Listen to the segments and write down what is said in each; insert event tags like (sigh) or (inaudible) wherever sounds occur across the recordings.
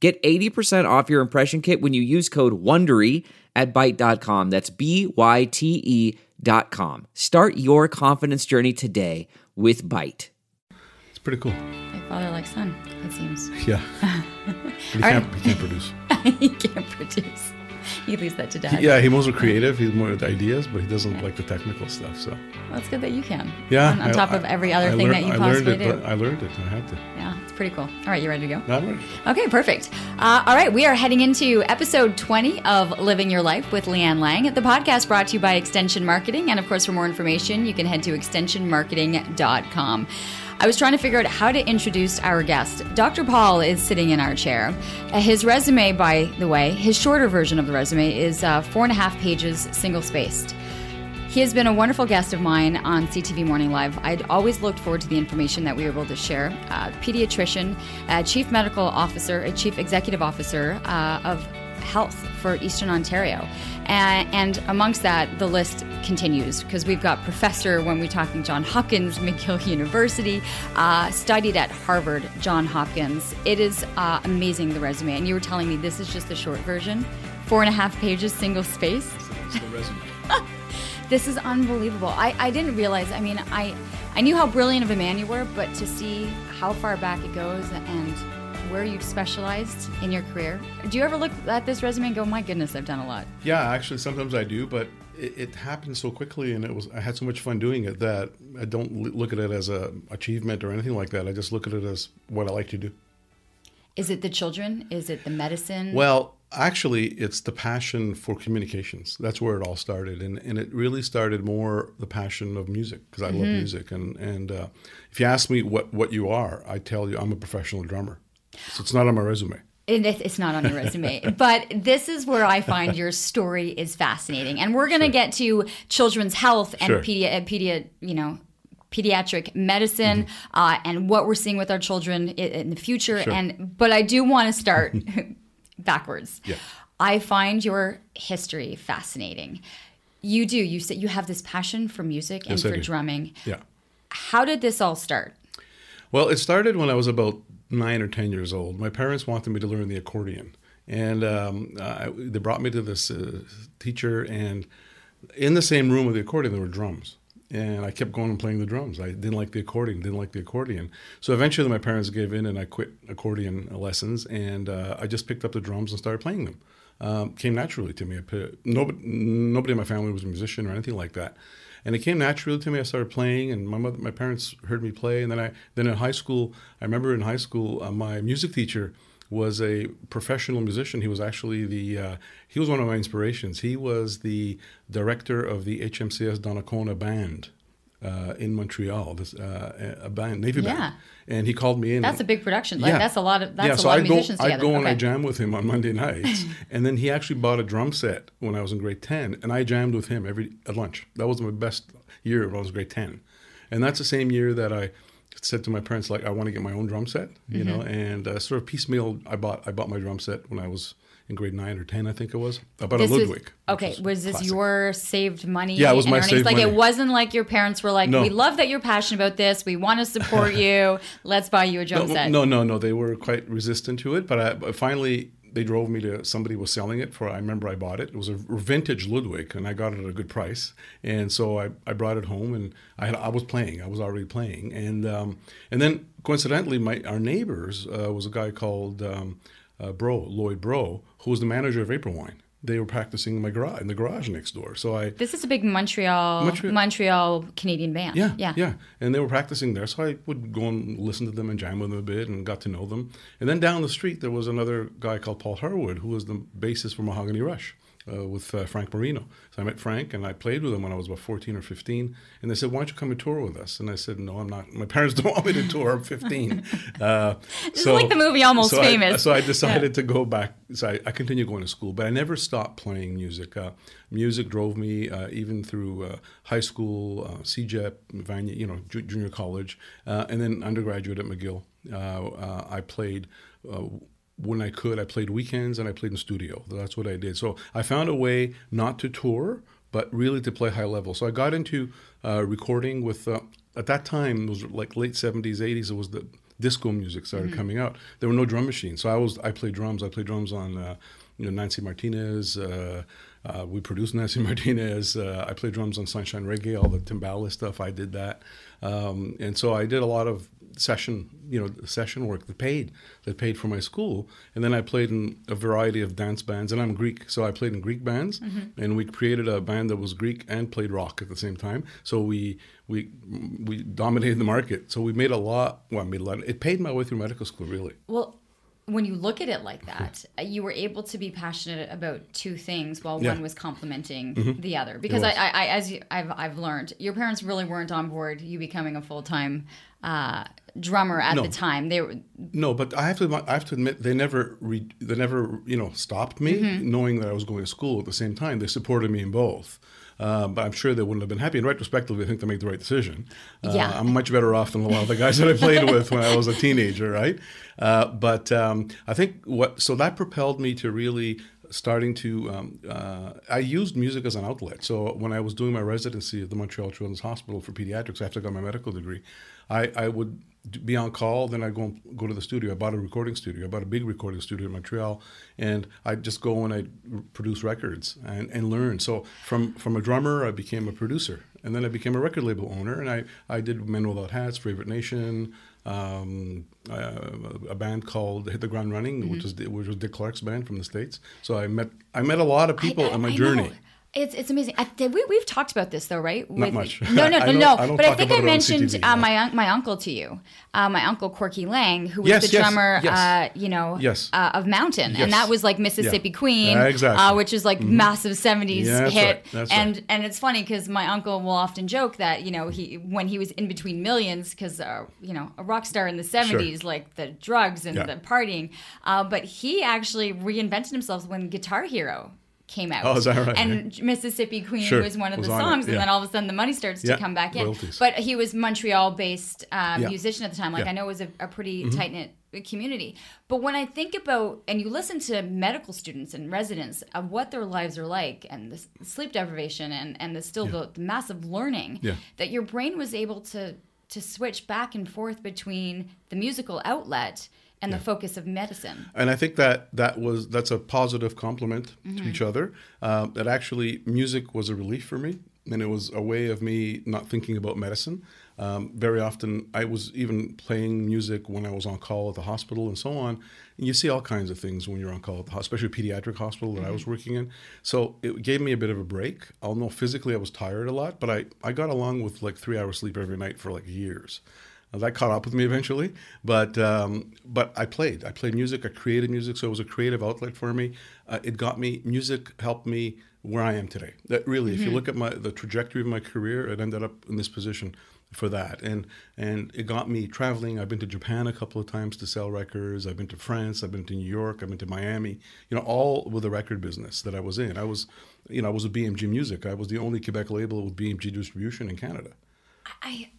Get 80% off your impression kit when you use code WONDERY at Byte.com. That's B-Y-T-E dot com. Start your confidence journey today with Byte. It's pretty cool. Like father, like son, it seems. (laughs) Yeah. (laughs) But he, can't, right. he can't produce. (laughs) he can't produce. He leaves that to dad. Yeah, he's more creative. He's more with ideas, but he doesn't like the technical stuff. So Well, it's good that you can. yeah, On, on I- top of every other I thing learned- that you I possibly learned it, do. but I learned it. I had to. yeah, it's pretty cool. All right, you ready to go? I'm ready. Okay, perfect. Uh, all right, we are heading into episode 20 of Living Your Life with Leanne Laing. The podcast brought to you by Extension Marketing. And of course, for more information, you can head to extensionmarketing.com. I was trying to figure out how to introduce our guest. Dr. Paul is sitting in our chair. Uh, His resume, by the way, his shorter version of the resume is uh, four and a half pages, single spaced. He has been a wonderful guest of mine on CTV Morning Live. I'd always looked forward to the information that we were able to share. Uh, pediatrician, uh, chief medical officer, uh, chief executive officer uh, of health for Eastern Ontario. And, and amongst that, the list continues because we've got professor when we're talking John Hopkins, (laughs) McGill University, uh, studied at Harvard, John Hopkins. It is uh, amazing, the resume. And you were telling me this is just the short version, four and a half pages, single spaced. (laughs) This is unbelievable. I, I didn't realize. I mean, I I knew how brilliant of a man you were, but to see how far back it goes and where you've specialized in your career. Do you ever look at this resume and go, "My goodness, I've done a lot." Yeah, actually, sometimes I do, but it, it happened so quickly, and it was I had so much fun doing it that I don't look at it as a achievement or anything like that. I just look at it as what I like to do. Is it the children? Is it the medicine? Well, actually, it's the passion for communications. That's where it all started, and and it really started more the passion of music because I love music. And and uh, if you ask me what what you are, I tell you I'm a professional drummer. So it's not on my resume. And it- it's not on your resume, (laughs) but this is where I find your story is fascinating, and we're going to get to children's health and Sure. pedia, uh, pedia, you know, pediatric medicine, uh, and what we're seeing with our children in, in the future. Sure. And but I do want to start (laughs) backwards. Yeah. I find your history fascinating. You do. You said you have this passion for music and Yes, for drumming. Yeah. How did this all start? Well, it started when I was about nine or ten years old. My parents wanted me to learn the accordion, and um, I, they brought me to this uh, teacher. And in the same room with the accordion, there were drums, and I kept going and playing the drums. I didn't like the accordion, didn't like the accordion. So eventually, my parents gave in, and I quit accordion lessons, and uh, I just picked up the drums and started playing them. Um, came naturally to me. Put, nobody, nobody in my family was a musician or anything like that and it came naturally to me. I started playing, and my mother, my parents heard me play. And then I, then in high school, I remember in high school, uh, my music teacher was a professional musician. He was actually the, uh, he was one of my inspirations. He was the director of the HMCS Donnacona band uh, in Montreal, this uh, a band, Navy Yeah. band. And he called me in. That's a big production. Like that's a lot of that's yeah, a so lot I'd of go, musicians I'd together. go and Okay. I jam with him on Monday nights, (laughs) and then he actually bought a drum set when I was in grade ten, and I jammed with him every at lunch. That was my best year when I was grade ten, and that's the same year that I said to my parents like I want to get my own drum set, you know, Mm-hmm. and uh, sort of piecemeal. I bought I bought my drum set when I was in grade nine or ten, I think it was. I bought This a Ludwig. which okay, was this classic. your saved money? Yeah, it was my earnings? saved Like it wasn't like your parents were like, No. "We love that you're passionate about this. We want to support (laughs) you. Let's buy you a drum no, set." No, no, no. They were quite resistant to it, but, I, but finally they drove me to somebody was selling it for. I remember I bought it. It was a vintage Ludwig, and I got it at a good price. And so I, I brought it home, and I had I was playing. I was already playing, and um, and then coincidentally, my our neighbors uh, was a guy called um, uh, Bro Lloyd Bro, who was the manager of April Wine. They were practicing in my garage in the garage next door. So I This is a big Montreal Montreal- Montreal Canadian band. yeah, yeah. yeah, And they were practicing there, so I would go and listen to them and jam with them a bit, and got to know them. And then down the street there was another guy called Paul Harwood, who was the bassist for Mahogany Rush. Uh, with uh, Frank Marino. So I met Frank and I played with him when I was about 14 or 15. And they said, "Why don't you come and tour with us?" And I said, "No, I'm not. My parents (laughs) don't want me to tour. I'm 15." (laughs) Uh, This is like the movie Almost so I- Famous. so I decided to go back. So I, I continued going to school, but I never stopped playing music. Uh, music drove me uh, even through uh, high school, uh, CEGEP, Vanier, you know, ju- junior college, uh, and then undergraduate at McGill. Uh, uh, I played. When I could, I played weekends and I played in studio. That's what I did. So I found a way not to tour, but really to play high level. So I got into uh, recording with, uh, at that time, it was like late 70s, 80s, it was the disco music started coming out. There were no drum machines. So I was, I played drums. I played drums on, uh, you know, Nancy Martinez. Uh, uh, we produced Nancy (laughs) Martinez. Uh, I played drums on Sunshine Reggae, all the Timbala stuff. I did that. Um, and so I did a lot of session, you know, session work that paid, that paid for my school. And then I played in a variety of dance bands, and I'm Greek, so I played in Greek bands, and we created a band that was Greek and played rock at the same time. So we we we dominated the market. So we made a lot. Well, I made a lot. It paid my way through medical school, really. Well, when you look at it like that, (laughs) you were able to be passionate about two things while Yeah. Mm-hmm. one was complementing the other. Because I. I, I, as you, I've, I've learned, your parents really weren't on board you becoming a full time uh, drummer at No. the time. They were, No, but I have to I have to admit they never re, they never you know stopped me Mm-hmm. knowing that I was going to school at the same time. They supported me in both. Uh, but I'm sure they wouldn't have been happy. In retrospectively, I think they made the right decision. Uh, Yeah. I'm much better off than a lot of the guys that I played (laughs) with when I was a teenager, right? Uh, but um, I think what so that propelled me to really starting to um, uh, I used music as an outlet. So when I was doing my residency at the Montreal Children's Hospital for pediatrics after I got my medical degree, I, I would be on call. Then I go go to the studio. I bought a recording studio. I bought a big recording studio in Montreal, and I'd just go and I'd produce records and, and learn. So from from a drummer, I became a producer, and then I became a record label owner, and I I did Men Without Hats, Favorite Nation. Um, uh, a band called Hit the Ground Running, which was which was Dick Clark's band from the states. So I met I met a lot of people I- I- on my I journey. know. It's it's amazing. I, did we we've talked about this though, right? Not much. No, no, (laughs) no, no. I but I think I mentioned CTV, uh, no. my un- my uncle to you, uh, my uncle Corky Laing, who was Yes, the yes, drummer, yes. uh, you know, Yes. uh, of Mountain, and that was like Mississippi Yeah. Queen, exactly. uh, which is like massive '70s Yeah, hit. right, and right. and it's funny because my uncle will often joke that you know he when he was in between millions because uh, you know a rock star in the '70s like the drugs and Yeah. the partying, but he actually reinvented himself when Guitar Hero came out. Oh, is that right? And Mississippi Queen Sure. was one of Was the songs, and then all of a sudden the money starts to come back in. royalties. But he was Montreal-based Yeah. musician at the time. Like Yeah. Mm-hmm. I know it was a, a pretty tight knit community. But when I think about and you listen to medical students and residents of what their lives are like, and the sleep deprivation, and and the still the, the massive learning Yeah. that your brain was able to to switch back and forth between the musical outlet and the focus of medicine. and I think that that was that's a positive compliment Mm-hmm. to each other. Um, that actually music was a relief for me, and it was a way of me not thinking about medicine. Um, very often, I was even playing music when I was on call at the hospital and so on. And you see all kinds of things when you're on call at the hospital, especially a pediatric hospital that I was working in. So it gave me a bit of a break. Although physically I was tired a lot, but I, I got along with like three hours sleep every night for like years. Uh, that caught up with me eventually, but um, but I played. I played music. I created music, so it was a creative outlet for me. Uh, it got me. Music helped me where I am today. That really, if you look at my the trajectory of my career, it ended up in this position for that, and and it got me traveling. I've been to Japan a couple of times to sell records. I've been to France. I've been to New York. I've been to Miami. You know, all with the record business that I was in. I was, you know, I was with BMG Music. I was the only Quebec label with BMG distribution in Canada. I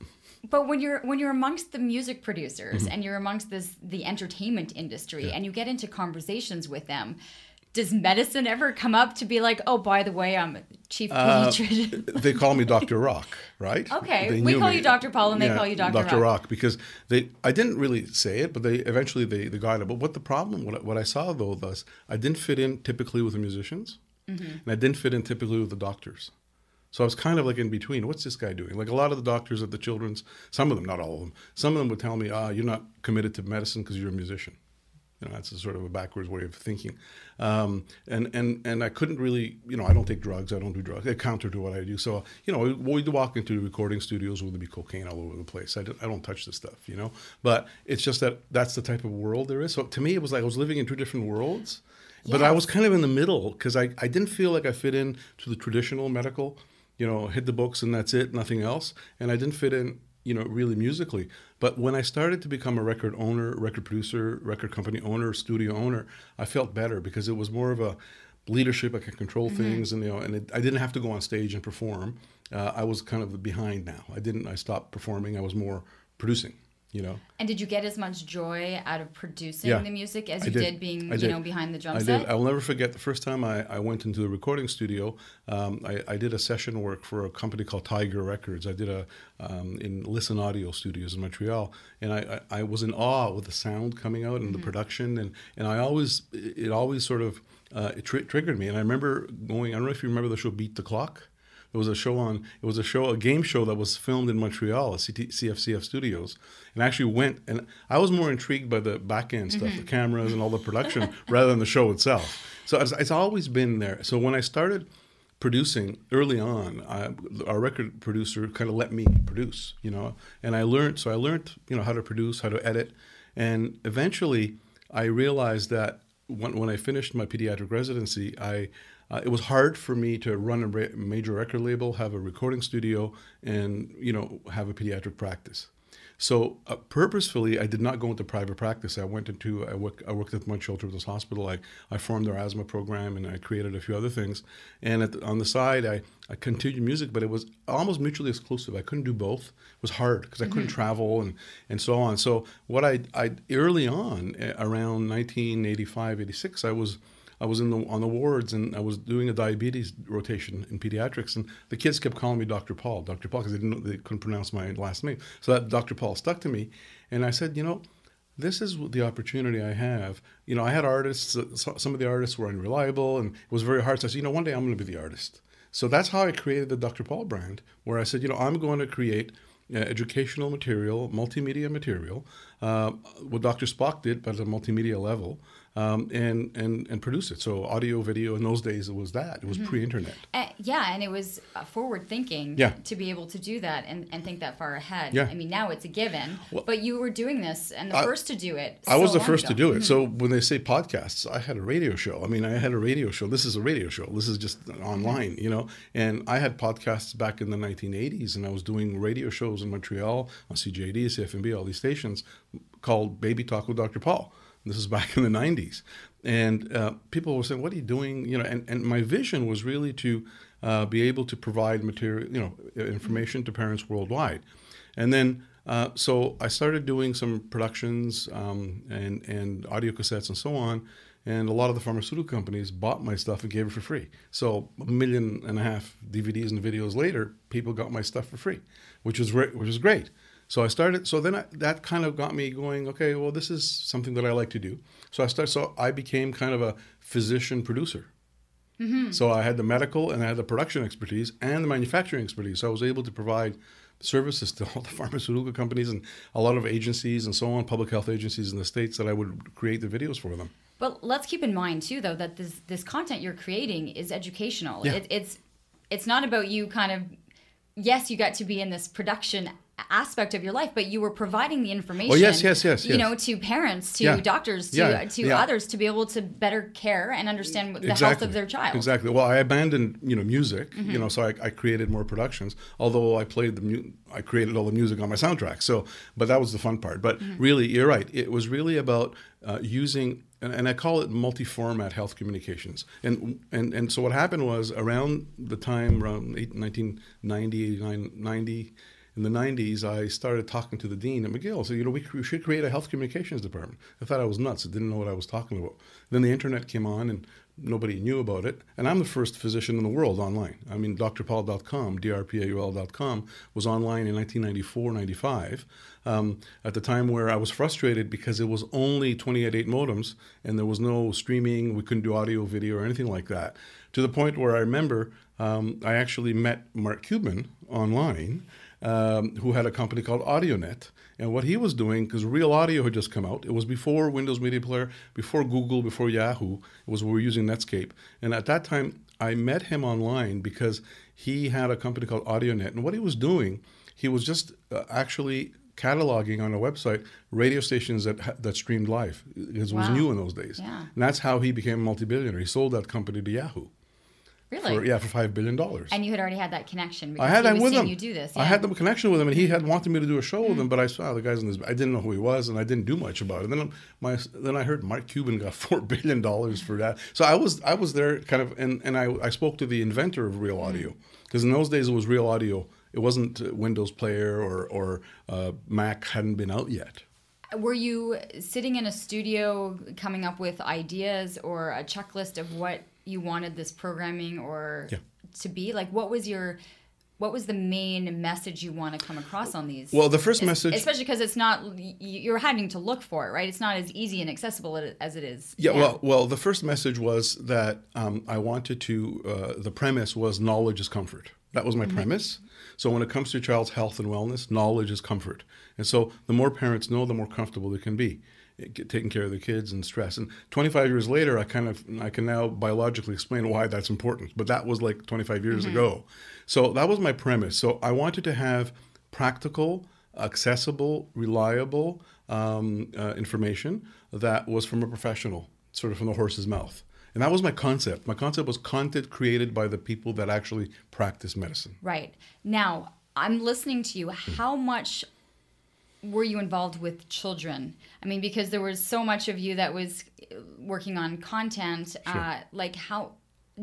but when you're when you're amongst the music producers Mm-hmm. and you're amongst this the entertainment industry and you get into conversations with them does medicine ever come up to be like oh by the way i'm a chief Uh, pediatrician they call me (laughs) Dr. Rock, right? Okay, we call you Dr. Paul and they call you Dr. Dr. Rock. Rock because they. I didn't really say it, but they eventually they, they got it. But what the problem? What, I- what I saw though was I didn't fit in typically with the musicians, Mm-hmm. and I didn't fit in typically with the doctors. So I was kind of like in between. What's this guy doing? Like a lot of the doctors at the children's, some of them, not all of them, some of them would tell me, "Ah, you're not committed to medicine because you're a musician." You know, that's a sort of a backwards way of thinking. Um, and and and I couldn't really, you know, I don't take drugs. I don't do drugs. They counter to what I do. So you know, we'd walk into recording studios where there'd be cocaine all over the place. I don't, I don't touch this stuff, you know. But it's just that that's the type of world there is. So to me, it was like I was living in two different worlds. But I was kind of in the middle because I, I didn't feel like I fit in to the traditional medical, you know, hit the books and that's it, nothing else. And I didn't fit in you know, really musically. But when I started to become a record owner, record producer, record company owner, studio owner, I felt better because it was more of a leadership. I could control mm-hmm. things, and you know, and it, I didn't have to go on stage and perform. Uh, I was kind of behind now. I didn't. I stopped performing. I was more producing you know. And did you get as much joy out of producing yeah, the music as you did. did. being, did. you know, behind the drum I set? Did. I'll never forget the first time I, I went into the recording studio. Um, I, I, did a session work for a company called Tiger Records. I did a um, in Listen Audio Studios in Montreal, and I, I, I, was in awe with the sound coming out and mm-hmm. the production, and and I always it always sort of uh, it tr- triggered me. And I remember going. I don't know if you remember the show Beat the Clock. It was a show on. It was a show, a game show that was filmed in Montreal at CT, CFCF Studios, and I actually went. And I was more intrigued by the back end stuff, mm-hmm. the cameras and all the production, (laughs) rather than the show itself. So it's, it's, always been there. So when I started producing early on, I, our record producer kind of let me produce, you know, and I learned. So I learned, you know, how to produce, how to edit, and eventually I realized that when, when I finished my pediatric residency, I uh, it was hard for me to run a major record label, have a recording studio, and you know have a pediatric practice. So uh, purposefully, I did not go into private practice. I went into I, work, I worked at Montreal Children's Hospital. I, I formed their asthma program and I created a few other things. And the, on the side, I, I continued music, but it was almost mutually exclusive. I couldn't do both. It was hard because I mm-hmm. couldn't travel and, and so on. So what I, I early on, eh, around 1985, 86, I was I was in the on the wards and I was doing a diabetes rotation in pediatrics, and the kids kept calling me Dr. Paul, Dr. Paul, because they didn't they couldn't pronounce my last name. So that Dr. Paul stuck to me, and I said, you know, this is the opportunity I have. You know, I had artists. Some of the artists were unreliable, and it was very hard. So I said, you know, one day I'm going to be the artist. So that's how I created the Dr. Paul brand, where I said, you know, I'm going to create uh, educational material, multimedia material, uh, what Dr. Spock did, but at a multimedia level um, and and and produce it. So audio, video. In those days, it was that. It was mm-hmm. pre-internet. Uh, yeah, and it was uh, forward thinking. Yeah. To be able to do that and, and think that far ahead. Yeah. I mean, now it's a given. Well, but you were doing this and the I, first to do it. I was the first ago. to do it. Mm-hmm. So when they say podcasts, I had a radio show. I mean, I had a radio show. This is a radio show. This is just online, you know. And I had podcasts back in the 1980s, and I was doing radio shows in Montreal on CJAD, CFMB, all these stations called Baby Talk with Dr. Paul. This is back in the 90s. And uh, people were saying, What are you doing? You know, and, and my vision was really to uh, be able to provide material, you know, information to parents worldwide. And then, uh, so I started doing some productions um, and, and audio cassettes and so on. And a lot of the pharmaceutical companies bought my stuff and gave it for free. So a million and a half DVDs and videos later, people got my stuff for free, which was which was great. So I started. So then I, that kind of got me going. Okay, well, this is something that I like to do. So I started. So I became kind of a physician producer. Mm-hmm. So I had the medical and I had the production expertise and the manufacturing expertise. So I was able to provide services to (laughs) all the pharmaceutical companies and a lot of agencies and so on, public health agencies in the states that I would create the videos for them. But let's keep in mind too, though, that this this content you're creating is educational. Yeah. It, it's it's not about you kind of yes, you got to be in this production aspect of your life, but you were providing the information. Oh yes, yes, yes. You know, to parents, to yeah. doctors, to yeah. to yeah. others, to be able to better care and understand the exactly. health of their child. Exactly. Well, I abandoned you know music, mm-hmm. you know, so I, I, created more productions. Although I played the mu- I created all the music on my soundtrack. So, but that was the fun part. But mm-hmm. really, you're right. It was really about uh, using and, and, I call it multi-format health communications. And, and and so what happened was around the time around 1990, 90, in the 90s, I started talking to the dean at McGill. So, you know, we, we should create a health communications department. I thought I was nuts. I didn't know what I was talking about. Then the internet came on and nobody knew about it. And I'm the first physician in the world online. I mean, drpaul.com, drpaul.com, was online in 1994, 95, um, at the time where I was frustrated because it was only 28.8 modems and there was no streaming. We couldn't do audio, video, or anything like that. To the point where I remember um, I actually met Mark Cuban online um, who had a company called AudioNet. And what he was doing, because Real Audio had just come out, it was before Windows Media Player, before Google, before Yahoo. It was we were using Netscape. And at that time, I met him online because he had a company called AudioNet. And what he was doing, he was just uh, actually cataloging on a website radio stations that that streamed live because it was Wow. new in those days. Yeah. And that's how he became a multi-billionaire. He sold that company to Yahoo. Really? For, yeah, for five billion dollars. And you had already had that connection. Because I had was with him. You do this. I had the connection with him, and he had wanted me to do a show with him. But I saw the guys in this. I didn't know who he was, and I didn't do much about it. Then my then I heard Mark Cuban got (laughs) four billion dollars for that. So I was I was there, kind of, and and I I spoke to the inventor of Real Audio because in those days it was Real Audio. It wasn't uh, Windows Player or or uh, Mac hadn't been out yet. Were you sitting in a studio coming up with ideas or a checklist of what you wanted this programming or Yeah. to be? Like, what was your what was the main message you want to come across on these? Well, the first Es- message. especially because it's not you're having to look for it, right? It's not as easy and accessible as it is. Yeah, now. well, well, the first message was that um, I wanted to. Uh, the premise was knowledge is comfort. That was my premise. So when it comes to your child's health and wellness, knowledge is comfort. And so the more parents know, the more comfortable they can be taking care of their kids and stress. And 25 years later, I kind of I can now biologically explain why that's important. But that was like 25 years ago. So that was my premise. So I wanted to have practical, accessible, reliable um, uh, information that was from a professional, sort of from the horse's mouth. And that was my concept. My concept was content created by the people that actually practice medicine. Right. Now, I'm listening to you. How much were you involved with children? I mean, because there was so much of you that was working on content. Uh, like, how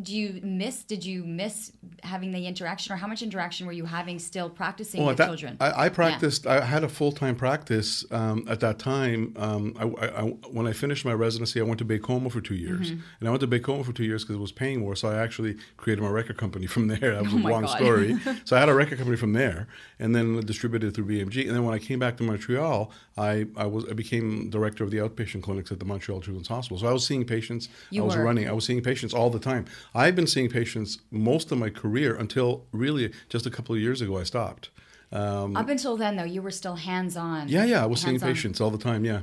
do you miss? Did you miss having the interaction, or how much interaction were you having still practicing Well, with that, children? I, I practiced. I had a full time practice um, at that time. Um, I, I, when I finished my residency, I went to Baie-Comeau for two years, Mm-hmm. and I went to Baie-Comeau for two years because it was paying more. So I actually created my record company (laughs) from there. That was Oh a long God. story. (laughs) so I had a record company from there, and then distributed through BMG. And then when I came back to Montreal, I, I was I became director of the outpatient clinics at the Montreal Children's Hospital. So I was seeing patients. You I was were. running. I was seeing patients all the time. I've been seeing patients most of my career until really just a couple of years ago. I stopped. Um, Up until then, though, you were still hands on. yeah, yeah, I was seeing Hands-on. patients all the time. Yeah.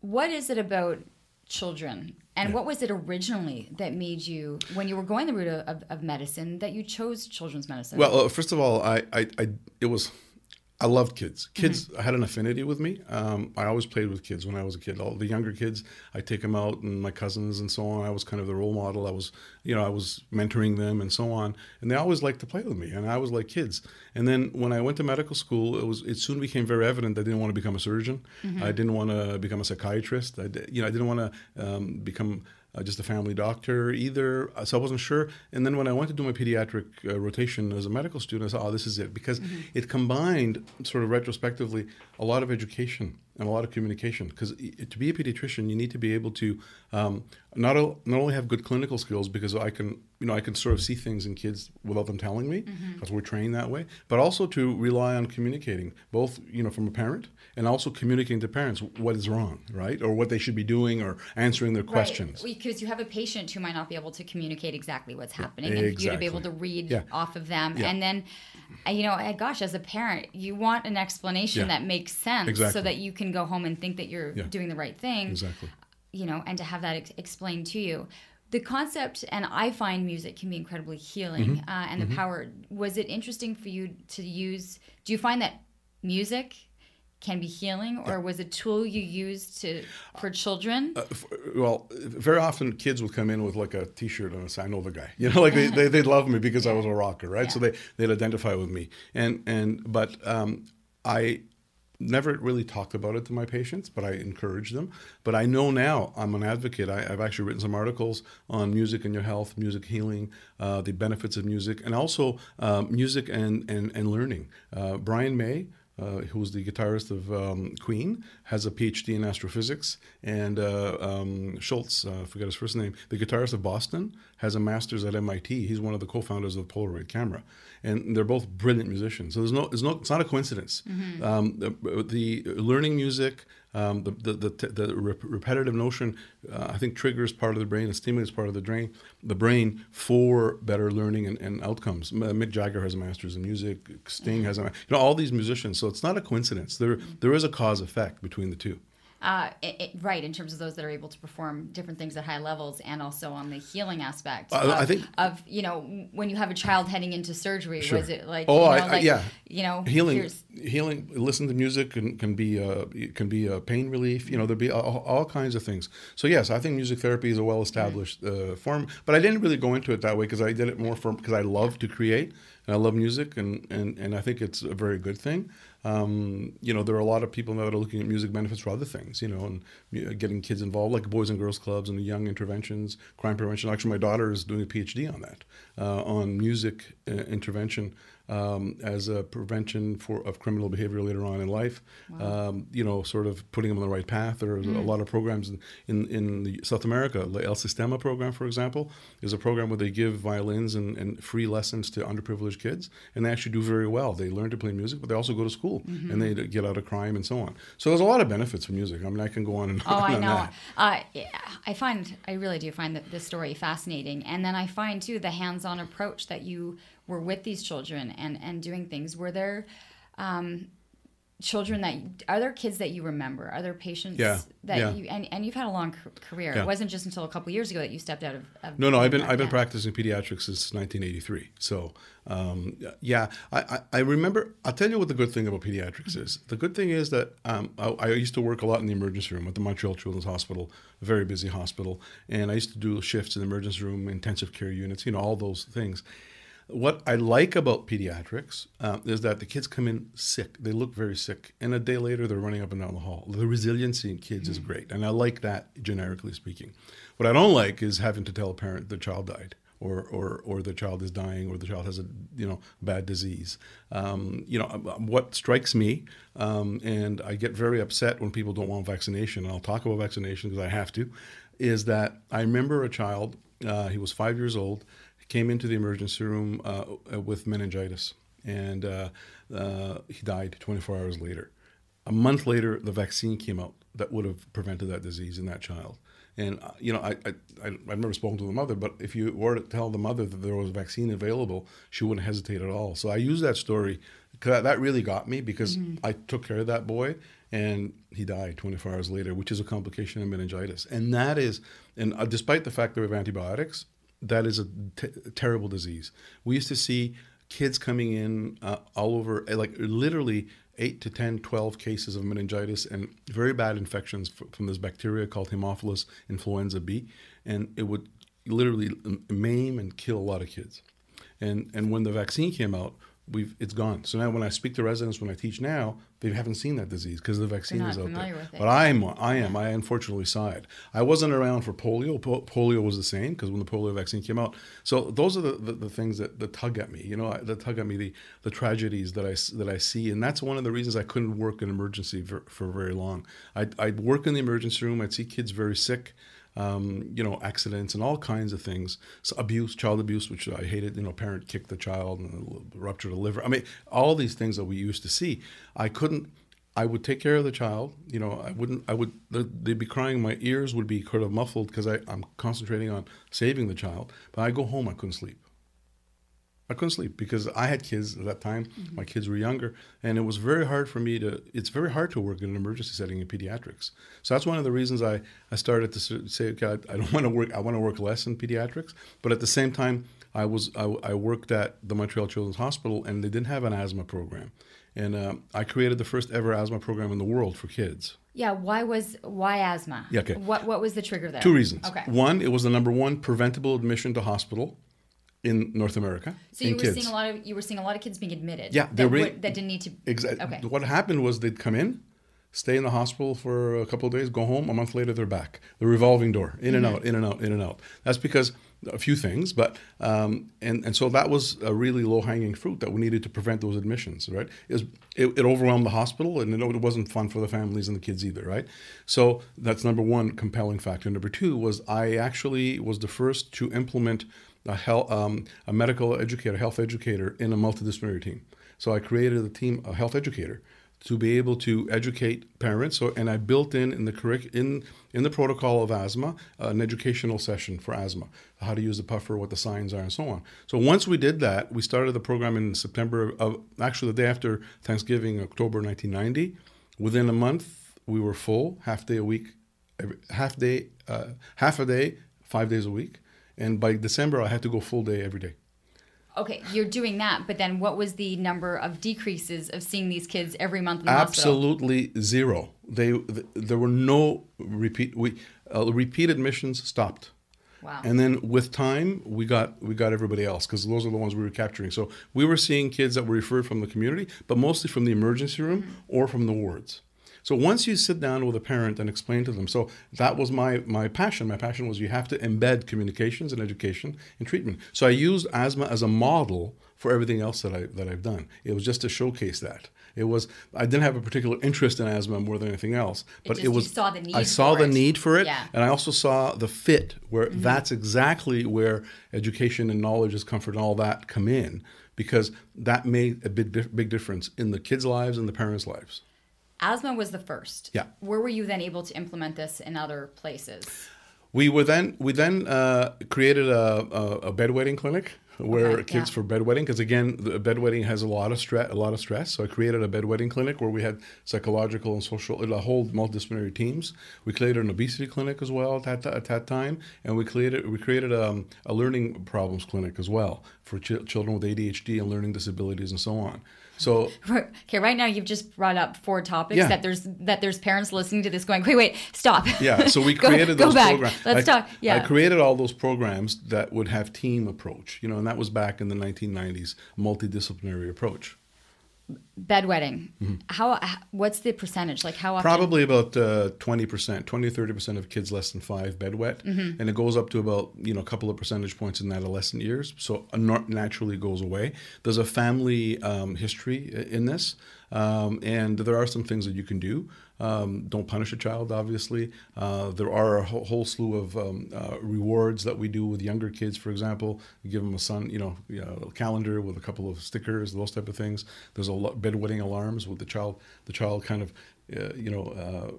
What is it about children? And what was it originally that made you, when you were going the route of, of medicine, that you chose children's medicine? Well, uh, first of all, I, I, I, it was, I loved kids. Kids had an affinity with me. Um, I always played with kids when I was a kid. All the younger kids, I take them out, and my cousins and so on. I was kind of the role model. I was, you know, I was mentoring them and so on, and they always liked to play with me, and I was like kids. And then when I went to medical school, it was it soon became very evident I didn't want to become a surgeon. I didn't want to become a psychiatrist. I, you know, I didn't want to um, become uh, just a family doctor either. Uh, So I wasn't sure. And then when I went to do my pediatric uh, rotation as a medical student, I said, oh, this is it. Because it combined, sort of retrospectively, a lot of education and a lot of communication. Because to be a pediatrician, you need to be able to um, not, o- not only have good clinical skills, because I can, you know, I can sort of see things in kids without them telling me, because we're trained that way, but also to rely on communicating, both, you know, from a parent and also communicating to parents what is wrong, right? Or what they should be doing or answering their questions. Because you have a patient who might not be able to communicate exactly what's happening, and you to be able to read Yeah. off of them, Yeah. and then, you know, gosh, as a parent, you want an explanation Yeah. that makes sense, so that you can go home and think that you're Yeah. doing the right thing, Exactly. you know, and to have that ex- explained to you. The concept, and I find music can be incredibly healing, Mm-hmm. uh, and the power. Was it interesting for you to use? Do you find that music? Can be healing, or was a tool you used to for children? Uh, f- well, very often kids would come in with like a T-shirt and say, "I know the guy," (laughs) you know, like they, they they love me because I was a rocker, right? So they they'd identify with me, and and but um, I never really talked about it to my patients, but I encourage them. But I know now I'm an advocate. I, I've actually written some articles on music and your health, music healing, uh, the benefits of music, and also um, music and and and learning. Uh, Brian May uh, who's the guitarist of um, Queen, has a PhD in astrophysics, and uh, um, Scholz, uh, I forget his first name, the guitarist of Boston, has a master's at MIT. He's one of the co-founders of Polaroid camera, and they're both brilliant musicians. So there's no, there's no, it's not a coincidence. Um, the, the learning music. Um, the the, the, the rep- repetitive notion, uh, I think, triggers part of the brain and stimulates part of the brain, the brain for better learning and, and outcomes. Mick Jagger has a master's in music. Sting has a, you know, all these musicians. So it's not a coincidence. There there is a cause effect between the two. Uh, it, it, right, in terms of those that are able to perform different things at high levels, and also on the healing aspect. Uh, of, I think of you know when you have a child heading into surgery, Sure. was it like Oh, you know, I- I- like, yeah. you know healing healing listen to music can, can be uh, can be a pain relief you know there'd be all, all kinds of things so yes i think music therapy is a well established uh, form but i didn't really go into it that way because i did it more for because i love to create and i love music and, and and i think it's a very good thing um, you know there are a lot of people now that are looking at music benefits for other things you know and getting kids involved like boys and girls clubs and young interventions crime prevention. Actually my daughter is doing a phd on that uh, on music uh, intervention um, as a prevention for of criminal behavior later on in life. Um, you know, sort of putting them on the right path. There's a lot of programs in, in, South America. The El Sistema program, for example, is a program where they give violins and, and free lessons to underprivileged kids, and they actually do very well. They learn to play music, but they also go to school and they get out of crime and so on. So there's a lot of benefits from music. I mean, I can go on and (laughs) Oh, on I know. Uh, yeah, I find, I really do find that this story fascinating, and then I find too the hands-on approach that you were with these children and and doing things. Were there um, children that are there kids that you remember? Are there patients Yeah, that yeah. you and, and you've had a long career? Yeah. It wasn't just until a couple years ago that you stepped out of. of No, no, I've been I've been practicing pediatrics since 1983. So, um, yeah, I, I, I remember. I'll tell you what the good thing about pediatrics is. The good thing is that um, I, I used to work a lot in the emergency room at the Montreal Children's Hospital, a very busy hospital, and I used to do shifts in the emergency room, intensive care units, you know, all those things. What I like about pediatrics uh, is that the kids come in sick. They look very sick, and a day later they're running up and down the hall. The resiliency in kids is great, and I like that generically speaking. What I don't like is having to tell a parent the child died, or or or the child is dying, or the child has a you know bad disease. Um, you know um, what strikes me, um, and I get very upset when people don't want vaccination. And I'll talk about vaccination because I have to. Is that I remember a child. Uh, he was five years old came into the emergency room uh, with meningitis, and uh, uh, he died 24 hours later. A month later, the vaccine came out that would have prevented that disease in that child. And uh, you know, I, I I I've never spoken to the mother, but if you were to tell the mother that there was a vaccine available, she wouldn't hesitate at all. So I use that story because that really got me because I took care of that boy and he died 24 hours later, which is a complication of meningitis. And that is, and uh, despite the fact that we have antibiotics, that is a t- terrible disease. We used to see kids coming in uh, all over, uh, like literally 8 to 10, 12 cases of meningitis and very bad infections f- from this bacteria called Haemophilus influenza B. And it would literally maim and kill a lot of kids. And, and when the vaccine came out, we've it's gone. So now when I speak to residents, when I teach now, they haven't seen that disease because the vaccine is out there. But I am, I am, I unfortunately saw it. I wasn't around for polio. Po- polio was the same because when the polio vaccine came out. So those are the, the, the things that, that tug at me. You know, that tug at me the, the tragedies that I that I see, and that's one of the reasons I couldn't work in emergency for, for very long. I'd, I'd work in the emergency room. I'd see kids very sick um, you know, accidents and all kinds of things. So abuse, child abuse, which I hated. You know, parent kicked the child and ruptured a liver. I mean, all these things that we used to see. I couldn't. I would take care of the child. You know, I wouldn't. I would. They'd be crying. My ears would be kind of muffled because I'm concentrating on saving the child. But I go home. I couldn't sleep. I couldn't sleep because I had kids at that time. Mm-hmm. My kids were younger, and it was very hard for me to. It's very hard to work in an emergency setting in pediatrics. So that's one of the reasons I, I started to say, okay, I, I don't (laughs) want to work. I want to work less in pediatrics, but at the same time, I was I, I worked at the Montreal Children's Hospital, and they didn't have an asthma program, and um, I created the first ever asthma program in the world for kids. Yeah, why was why asthma? Yeah, okay. What what was the trigger there? Two reasons. Okay. One, it was the number one preventable admission to hospital in North America. So you were kids. seeing a lot of you were seeing a lot of kids being admitted. Yeah, that, they were- would- that didn't need to. Exactly. Okay. What happened was they'd come in, stay in the hospital for a couple of days, go home. A month later, they're back. The revolving door, in and out, in and out, in and out. That's because a few things, but um, and and so that was a really low hanging fruit that we needed to prevent those admissions. Right? It, was, it, it overwhelmed the hospital, and it, it wasn't fun for the families and the kids either. Right? So that's number one compelling factor. Number two was I actually was the first to implement a, health, um, a medical educator, health educator in a multidisciplinary team. So I created a team, a health educator, to be able to educate parents. So, and I built in in the curric- in in the protocol of asthma an educational session for asthma, how to use the puffer, what the signs are, and so on. So once we did that, we started the program in September of actually the day after Thanksgiving, October 1990. Within a month, we were full, half day a week, every, half day, uh, half a day, five days a week, and by December, I had to go full day every day. Okay, you're doing that, but then what was the number of decreases of seeing these kids every month in the Absolutely hospital? zero. They th- there were no repeat we uh, repeat admissions stopped. Wow. And then with time, we got we got everybody else because those are the ones we were capturing. So we were seeing kids that were referred from the community, but mostly from the emergency room Mm-hmm. or from the wards. So once you sit down with a parent and explain to them, so that was my my passion. My passion was you have to embed communications and education in treatment. So I used asthma as a model for everything else that I that I've done. It was just to showcase that. It was I didn't have a particular interest in asthma more than anything else, but it you was saw the need I saw the it. need for it, Yeah. and I also saw the fit where mm-hmm. that's exactly where education and knowledge, is comfort, and all that come in because that made a big big difference in the kids' lives and the parents' lives. Asthma was the first. Yeah. Where were you then able to implement this in other places? We were then we then uh, created a, a, a bedwetting clinic where Okay, kids yeah. for bedwetting because again the bedwetting has a lot of stress a lot of stress so I created a bedwetting clinic where we had psychological and social a whole multidisciplinary teams we created an obesity clinic as well at that, at that time and we created we created um, a learning problems clinic as well for ch- children with ADHD and learning disabilities and so on so (laughs) Okay, right now you've just brought up four topics Yeah. that there's that there's parents listening to this going, wait, wait, stop. Yeah, so we (laughs) Go- created go those back. programs. Let's I, talk. Yeah. I created all those programs that would have team approach, you know, and that was back in the 1990s, multidisciplinary approach. Bedwetting. How? What's the percentage? Like how often? Mm-hmm. Probably about uh, 20%, 20 30% of kids less than five bedwet. Mm-hmm. And it goes up to about, you know, a couple of percentage points in adolescent years. So not- naturally goes away. There's a family um, history in this. Um, and there are some things that you can do. Um, don't punish a child, obviously. Uh, there are a whole, whole slew of um, uh, rewards that we do with younger kids. For example, we give them a sun, you know, you know, calendar with a couple of stickers, those type of things. There's a lot bedwetting alarms with the child. The child kind of, uh, you know, uh,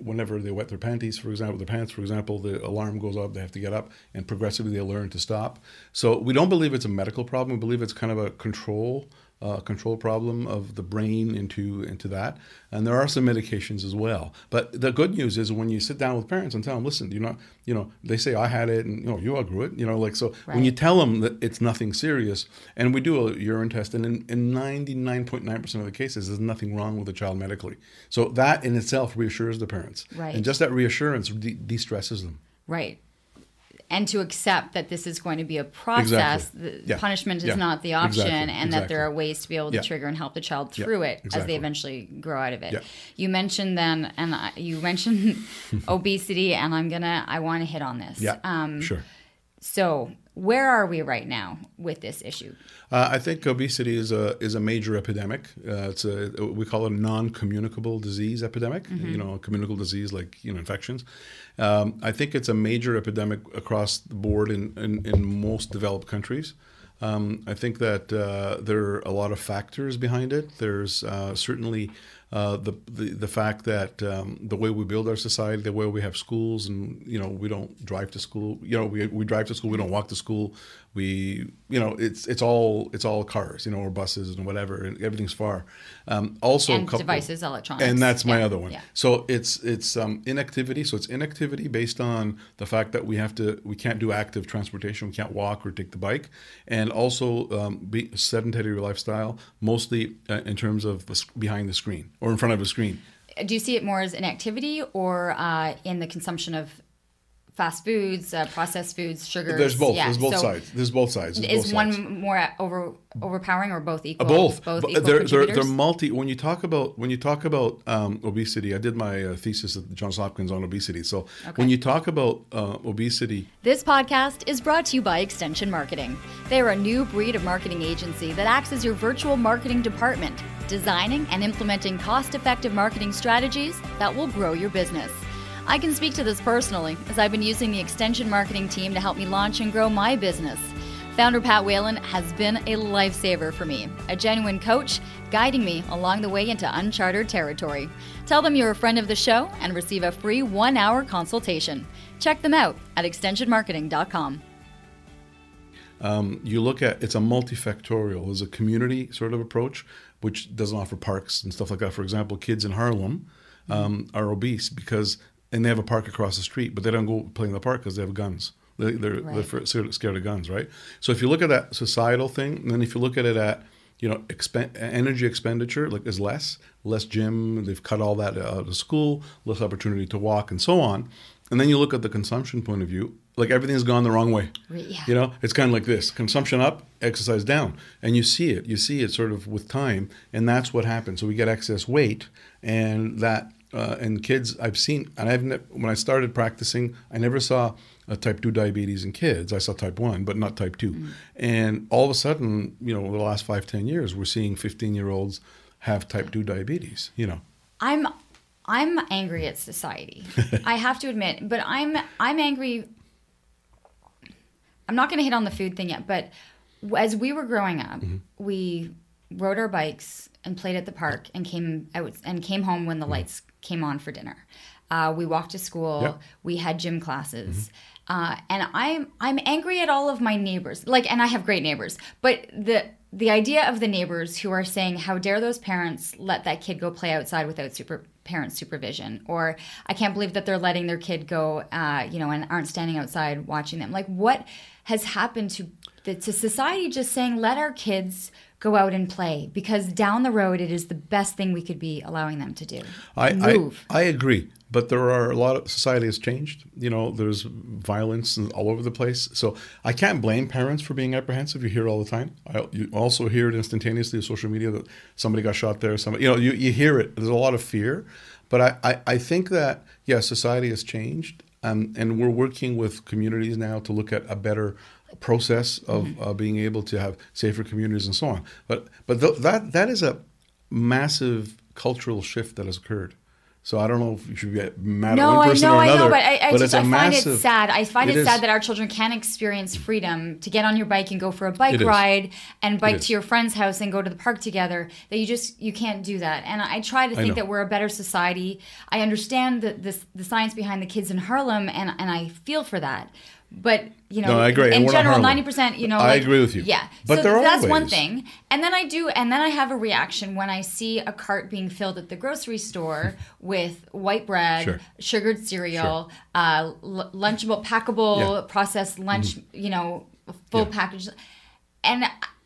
whenever they wet their panties, for example, their pants, for example, the alarm goes up. They have to get up, and progressively they learn to stop. So we don't believe it's a medical problem. We believe it's kind of a control uh, control problem of the brain into into that. And there are some medications as well. But the good news is when you sit down with parents and tell them, listen, you know, you know, they say I had it and you know you outgrew it, you know, like so when you tell them that it's nothing serious, and we do a urine test, and in, in 99.9% of the cases, there's nothing wrong with the child medically. So that in itself reassures the parents, Right. and just that reassurance de- de-stresses them. Right. And to accept that this is going to be a process, Exactly. the Yeah. punishment is Yeah. not the option, Exactly. and that there are ways to be able to Yeah. trigger and help the child through it as they eventually grow out of it. You mentioned then, and I- you mentioned (laughs) obesity, and I'm gonna, I want to hit on this. Yeah, Um, sure. So, where are we right now with this issue? Uh, I think obesity is a is a major epidemic. Uh, it's a we call it a non-communicable disease epidemic. You know, a communicable disease like you know infections. Um, I think it's a major epidemic across the board in in, in most developed countries. Um, I think that uh, there are a lot of factors behind it. There's uh, certainly uh, the, the the fact that um, the way we build our society, the way we have schools, and you know we don't drive to school. You know we, we drive to school. We don't walk to school. We you know it's it's all it's all cars. You know or buses and whatever. And everything's far. Um, also And coupled- devices, electronics. and that's my Yeah, other one. yeah. So it's it's um, inactivity. So it's inactivity based on the fact that we have to we can't do active transportation. We can't walk or take the bike, and also um, be sedentary lifestyle, mostly uh, in terms of the, behind the screen or in front of a screen. Do you see it more as inactivity or uh, in the consumption of fast foods, uh, processed foods, sugars? There's both. Yeah, There's both so sides. There's both sides. There's Is both one sides. more over overpowering or both equal? Both. Both equal they're, they're, they're multi. When you talk about when you talk about um, obesity, I did my uh, thesis at Johns Hopkins on obesity. So when you talk about uh, obesity, This podcast is brought to you by Extension Marketing. They are a new breed of marketing agency that acts as your virtual marketing department, designing and implementing cost effective marketing strategies that will grow your business. I can speak to this personally, as I've been using the Extension Marketing team to help me launch and grow my business. Founder Pat Whalen has been a lifesaver for me, a genuine coach guiding me along the way into uncharted territory. Tell them you're a friend of the show and receive a free one hour consultation. Check them out at extensionmarketing.com. Um, you look at it's a multifactorial. it's a community sort of approach, which doesn't offer parks and stuff like that. For example, kids in Harlem um, are obese because and they have a park across the street, but they don't go play in the park because they have guns. They, they're, Right. they're scared of guns, right? So if you look at that societal thing, and then if you look at it at you know expen- energy expenditure like is less, less gym. They've cut all that out of school, less opportunity to walk, and so on. And then you look at the consumption point of view, like everything's gone the wrong way. Yeah. You know, it's kind of like this: consumption up, exercise down, and you see it. You see it sort of with time, and that's what happens. So we get excess weight, and that uh, and kids I've seen, and I've ne- when I started practicing, I never saw a type two diabetes in kids. I saw type one, but not type two. And all of a sudden, you know, over the last five ten years, we're seeing fifteen year olds have type two diabetes. You know, I'm I'm angry at society. (laughs) I have to admit, but I'm I'm angry. I'm not going to hit on the food thing yet, but as we were growing up, Mm-hmm. we rode our bikes and played at the park and came out and came home when the lights came on for dinner. Uh, we walked to school. Mm-hmm. Yep. We had gym classes. Uh, and I'm I'm angry at all of my neighbors. Like, and I have great neighbors, but the the idea of the neighbors who are saying, "How dare those parents let that kid go play outside without super parent supervision?" Or, "I can't believe that they're letting their kid go, uh, you know, and aren't standing outside watching them." Like, what has happened to the, to society? Just saying, "Let our kids." Go out and play because down the road it is the best thing we could be allowing them to do. I, I Move. I agree, but there are a lot of society has changed. You know, there's violence all over the place. So I can't blame parents for being apprehensive. You hear it all the time. I, you also hear it instantaneously on social media that somebody got shot there. Somebody, you know, you, you hear it. There's a lot of fear, but I, I, I think that yeah, society has changed, um, and we're working with communities now to look at a better process of Mm-hmm. uh, being able to have safer communities and so on. But but th- that that is a massive cultural shift that has occurred. So I don't know if you should get mad No, at one I person know, or I another. know, but I, I just it's I a find massive, it sad. I find it, is. sad that our children can't experience freedom to get on your bike and go for a bike ride and bike to your friend's house and go to the park together. That you just you can't do that. And I try to think that we're a better society. I understand the, the the science behind the kids in Harlem, and and I feel for that. But you know, No, I agree. In general, ninety percent. You know, I like- agree with you. Yeah, But so there are that's one thing. And then I do, and then I have a reaction when I see a cart being filled at the grocery store (laughs) with white bread, Sure. sugared cereal, uh, l- lunchable, packable, Yeah. Mm-hmm. processed lunch, you know, full Yeah. package. And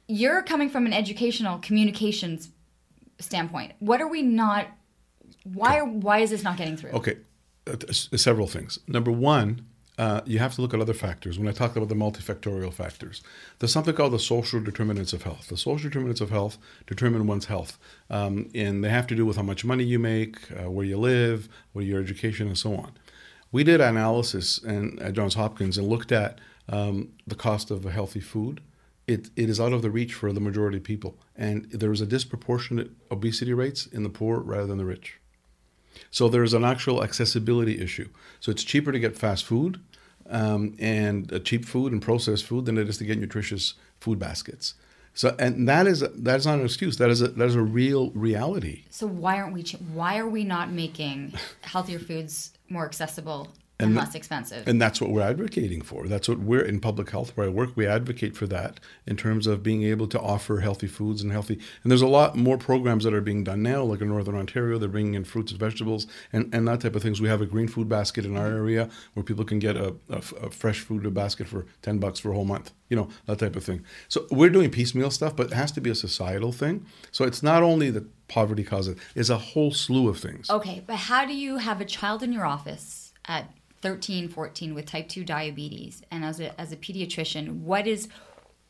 you're coming from an educational communications standpoint. What are we not? Why? Why is this not getting through? Okay, uh, several things. Number one, uh, you have to look at other factors. When I talk about the multifactorial factors, there's something called the social determinants of health. The social determinants of health determine one's health, um, and they have to do with how much money you make, uh, where you live, what your education, and so on. We did analysis in, at Johns Hopkins and looked at um, the cost of a healthy food. It, it is out of the reach for the majority of people, and there is a disproportionate obesity rates in the poor rather than the rich. So there's an actual accessibility issue. So it's cheaper to get fast food um, and uh, cheap food and processed food than it is to get nutritious food baskets. So and that is that is not an excuse. That is a that is a real reality. So why aren't we? Why are we not making healthier foods more accessible and, And- less expensive? And that's what we're advocating for. That's what we're in public health where I work. We advocate for that in terms of being able to offer healthy foods and healthy. And there's a lot more programs that are being done now, like in Northern Ontario. They're bringing in fruits and vegetables and, and that type of things. We have a green food basket in our mm-hmm. area where people can get a fresh food basket for 10 bucks for a whole month, you know, that type of thing. So we're doing piecemeal stuff, but it has to be a societal thing. So it's not only that poverty causes it, it's a whole slew of things. Okay, but how do you have a child in your office at 13, 14 with type 2 diabetes and as a as a pediatrician, what is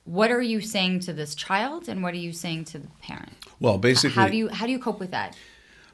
what are you saying to this child and what are you saying to the parent? Well, basically, How do you how do you cope with that?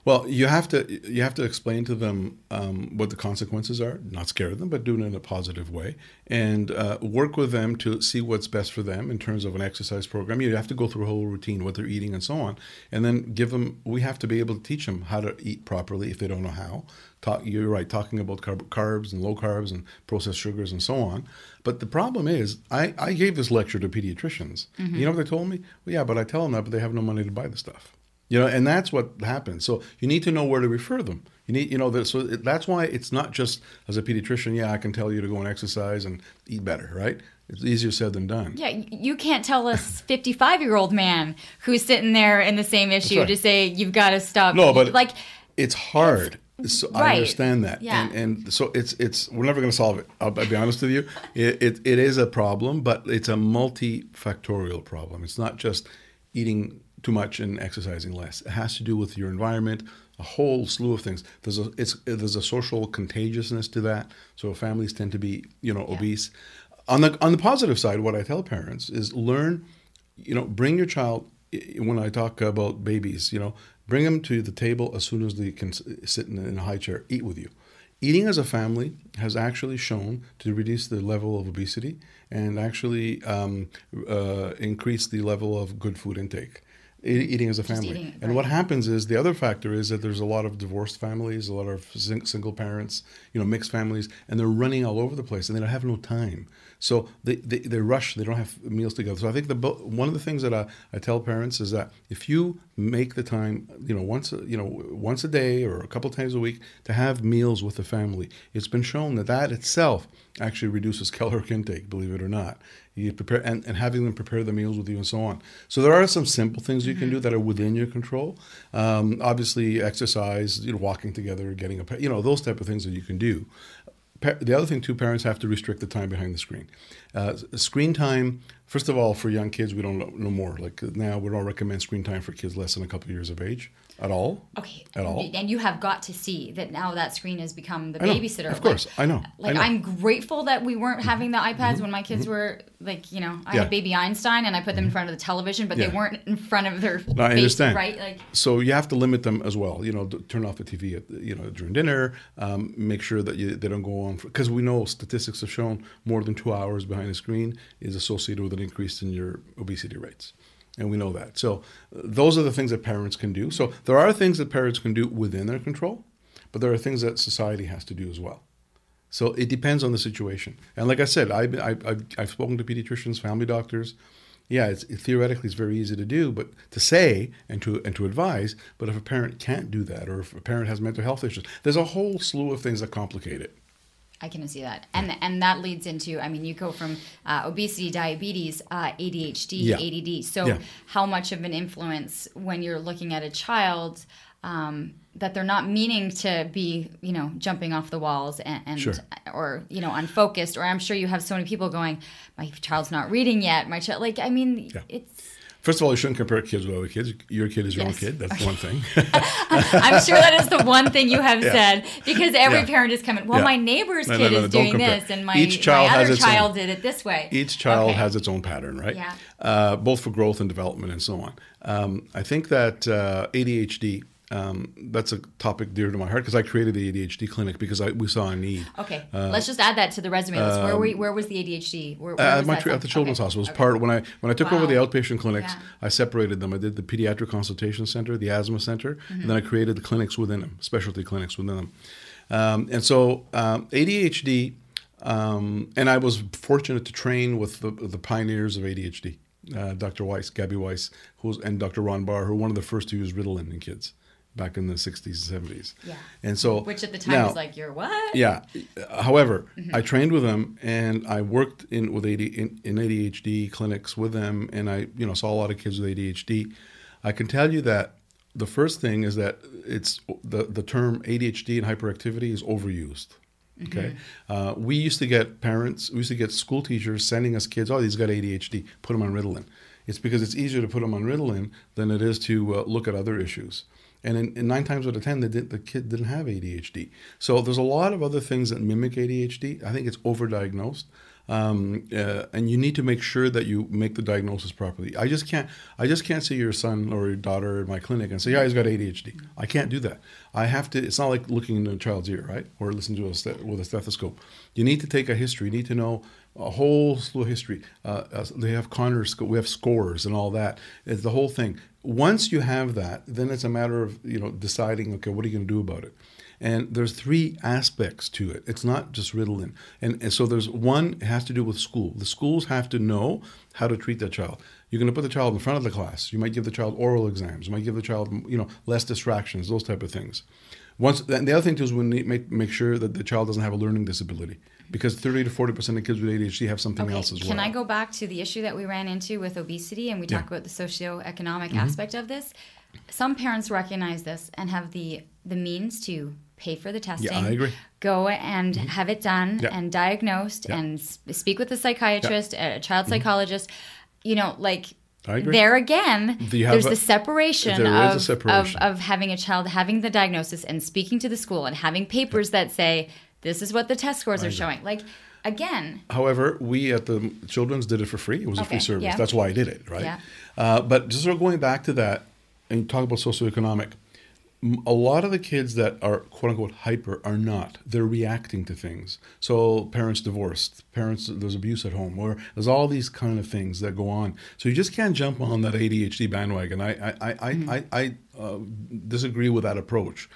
Well, you have to you have to explain to them um, what the consequences are. Not scare them, but do it in a positive way, and uh, work with them to see what's best for them in terms of an exercise program. You have to go through a whole routine, what they're eating, and so on, and then give them. We have to be able to teach them how to eat properly if they don't know how. Talk, you're right, talking about carb, carbs and low carbs and processed sugars and so on. But the problem is, I, I gave this lecture to pediatricians. Mm-hmm. You know what they told me? Well, yeah, but I tell them that, but they have no money to buy the stuff. You know, and that's what happens. So you need to know where to refer them. You need, you know, that, so that's why it's not just as a pediatrician. Yeah, I can tell you to go and exercise and eat better, right? It's easier said than done. Yeah, you can't tell a (laughs) 55 year old man who's sitting there in the same issue right. to say you've got to stop. No, but like it's hard. It's, so right. I understand that, yeah. and, and so it's it's we're never going to solve it. I'll, I'll, be honest with you. It, it it is a problem, but it's a multifactorial problem. It's not just eating too much and exercising less. It has to do with your environment, a whole slew of things. There's a it's there's a social contagiousness to that. So families tend to be you know yeah. obese. On the on the positive side, what I tell parents is learn, you know, bring your child. When I talk about babies, you know, bring them to the table as soon as they can sit in, in a high chair, eat with you. Eating as a family has actually shown to reduce the level of obesity and actually um, uh, increase the level of good food intake eating as a family. Eating, and what happens is the other factor is that there's a lot of divorced families, a lot of single parents, you know, mixed families, and they're running all over the place and they don't have no time. So they, they, they rush, they don't have meals together. So I think the one of the things that I, I tell parents is that if you make the time, you know, once you know once a day or a couple times a week to have meals with the family, it's been shown that that itself actually reduces (laughs) caloric intake, believe it or not. You prepare and, and having them prepare the meals with you and so on. So there are some simple things you can do mm-hmm. that are within your control. Um, obviously, exercise, you know, walking together, getting a, you know, those type of things that you can do the other thing too, parents have to restrict the time behind the screen. Uh, screen time, first of all, for young kids, we don't know, no more. Like now, we don't recommend screen time for kids less than a couple years of age at all. Okay. At all. And you have got to see that now that screen has become the babysitter. Of course, like, I know. Like I am grateful that we weren't having the iPads mm-hmm. when my kids mm-hmm. were like, you know, I yeah. had baby Einstein and I put them in mm-hmm. front of the television, but yeah. they weren't in front of their. No, I understand. Right. Like. So you have to limit them as well. You know, turn off the TV at you know during dinner. Um, make sure that you, they don't go on because we know statistics have shown more than two hours behind the screen is associated with an increase in your obesity rates and we know that. So those are the things that parents can do. So there are things that parents can do within their control, but there are things that society has to do as well. So it depends on the situation. And like I said, I've, I've, I've spoken to pediatricians, family doctors. Yeah, it's, it, theoretically it's very easy to do, but to say and to and to advise. But if a parent can't do that, or if a parent has mental health issues, there's a whole slew of things that complicate it. I can see that, and and that leads into. I mean, you go from uh, obesity, diabetes, uh, ADHD, yeah. ADD. So, yeah. how much of an influence when you're looking at a child um, that they're not meaning to be, you know, jumping off the walls and, and sure. or you know, unfocused. Or I'm sure you have so many people going, "My child's not reading yet." My child, like, I mean, yeah. it's First of all, you shouldn't compare kids with other kids. Your kid is your yes. own kid. That's okay. one thing. (laughs) I'm sure that is the one thing you have yeah. said because every yeah. parent is coming. Well, yeah. my neighbor's no, kid no, no, is doing this, and my, Each child my other child own, did it this way. Each child okay. has its own pattern, right? Yeah. Uh, both for growth and development and so on. Um, I think that uh, ADHD um, that's a topic dear to my heart because I created the ADHD clinic because I, we saw a need. Okay, uh, let's just add that to the resume. Um, where, we, where was the ADHD? Where, where at, my, at the Children's okay. Hospital. It was okay. part when I when I took wow. over the outpatient clinics. Yeah. I separated them. I did the pediatric consultation center, the asthma center, mm-hmm. and then I created the clinics within them, specialty clinics within them. Um, and so um, ADHD, um, and I was fortunate to train with the, the pioneers of ADHD. Uh, Dr. Weiss, Gabby Weiss, who's and Dr. Ron Barr, who were one of the first to use Ritalin in kids back in the 60s and 70s. Yeah. And so which at the time now, was like you're what? Yeah. However, mm-hmm. I trained with them and I worked in with AD, in, in, ADHD clinics with them and I, you know, saw a lot of kids with ADHD. I can tell you that the first thing is that it's the the term ADHD and hyperactivity is overused. Okay, mm-hmm. uh, we used to get parents, we used to get school teachers sending us kids. Oh, he's got ADHD. Put him on Ritalin. It's because it's easier to put them on Ritalin than it is to uh, look at other issues. And in, in nine times out of ten, did, the kid didn't have ADHD. So there's a lot of other things that mimic ADHD. I think it's overdiagnosed. um, uh, and you need to make sure that you make the diagnosis properly. I just can't. I just can't see your son or your daughter in my clinic and say, "Yeah, he's got ADHD." I can't do that. I have to. It's not like looking into a child's ear, right, or listen to a with a stethoscope. You need to take a history. You need to know a whole slew of history. Uh, uh, they have Conners, we have scores and all that. It's the whole thing. Once you have that, then it's a matter of you know deciding. Okay, what are you going to do about it? And there's three aspects to it. It's not just Ritalin. And, and so there's one it has to do with school. The schools have to know how to treat that child. You're going to put the child in front of the class. You might give the child oral exams. You might give the child, you know, less distractions, those type of things. Once, and the other thing too is we need make make sure that the child doesn't have a learning disability because 30 to 40 percent of kids with ADHD have something Okay, else as well. Can I go back to the issue that we ran into with obesity and we Yeah. talk about the socioeconomic Mm-hmm. aspect of this? Some parents recognize this and have the the means to pay for the testing. Yeah, I agree. Mm-hmm. Go and have it done Yeah. and diagnosed Yeah. and speak with a psychiatrist, a child psychologist. You know, like Mm-hmm. There again, Do you have there's a- the separation, There of, a separation. Of, of having a child having the diagnosis and speaking to the school and having papers that say this is what the test scores are showing. Like again, However, we at the Children's did it for free. It was a free service. yeah. That's why I did it, right? Yeah. Uh, but just sort of going back to that and talk about socioeconomic, a lot of the kids that are quote unquote hyper are not. They're reacting to things. So parents divorced, parents there's abuse at home, or there's all these kind of things that go on. So you just can't jump on that ADHD bandwagon. I I I I, I, I uh, disagree with that approach.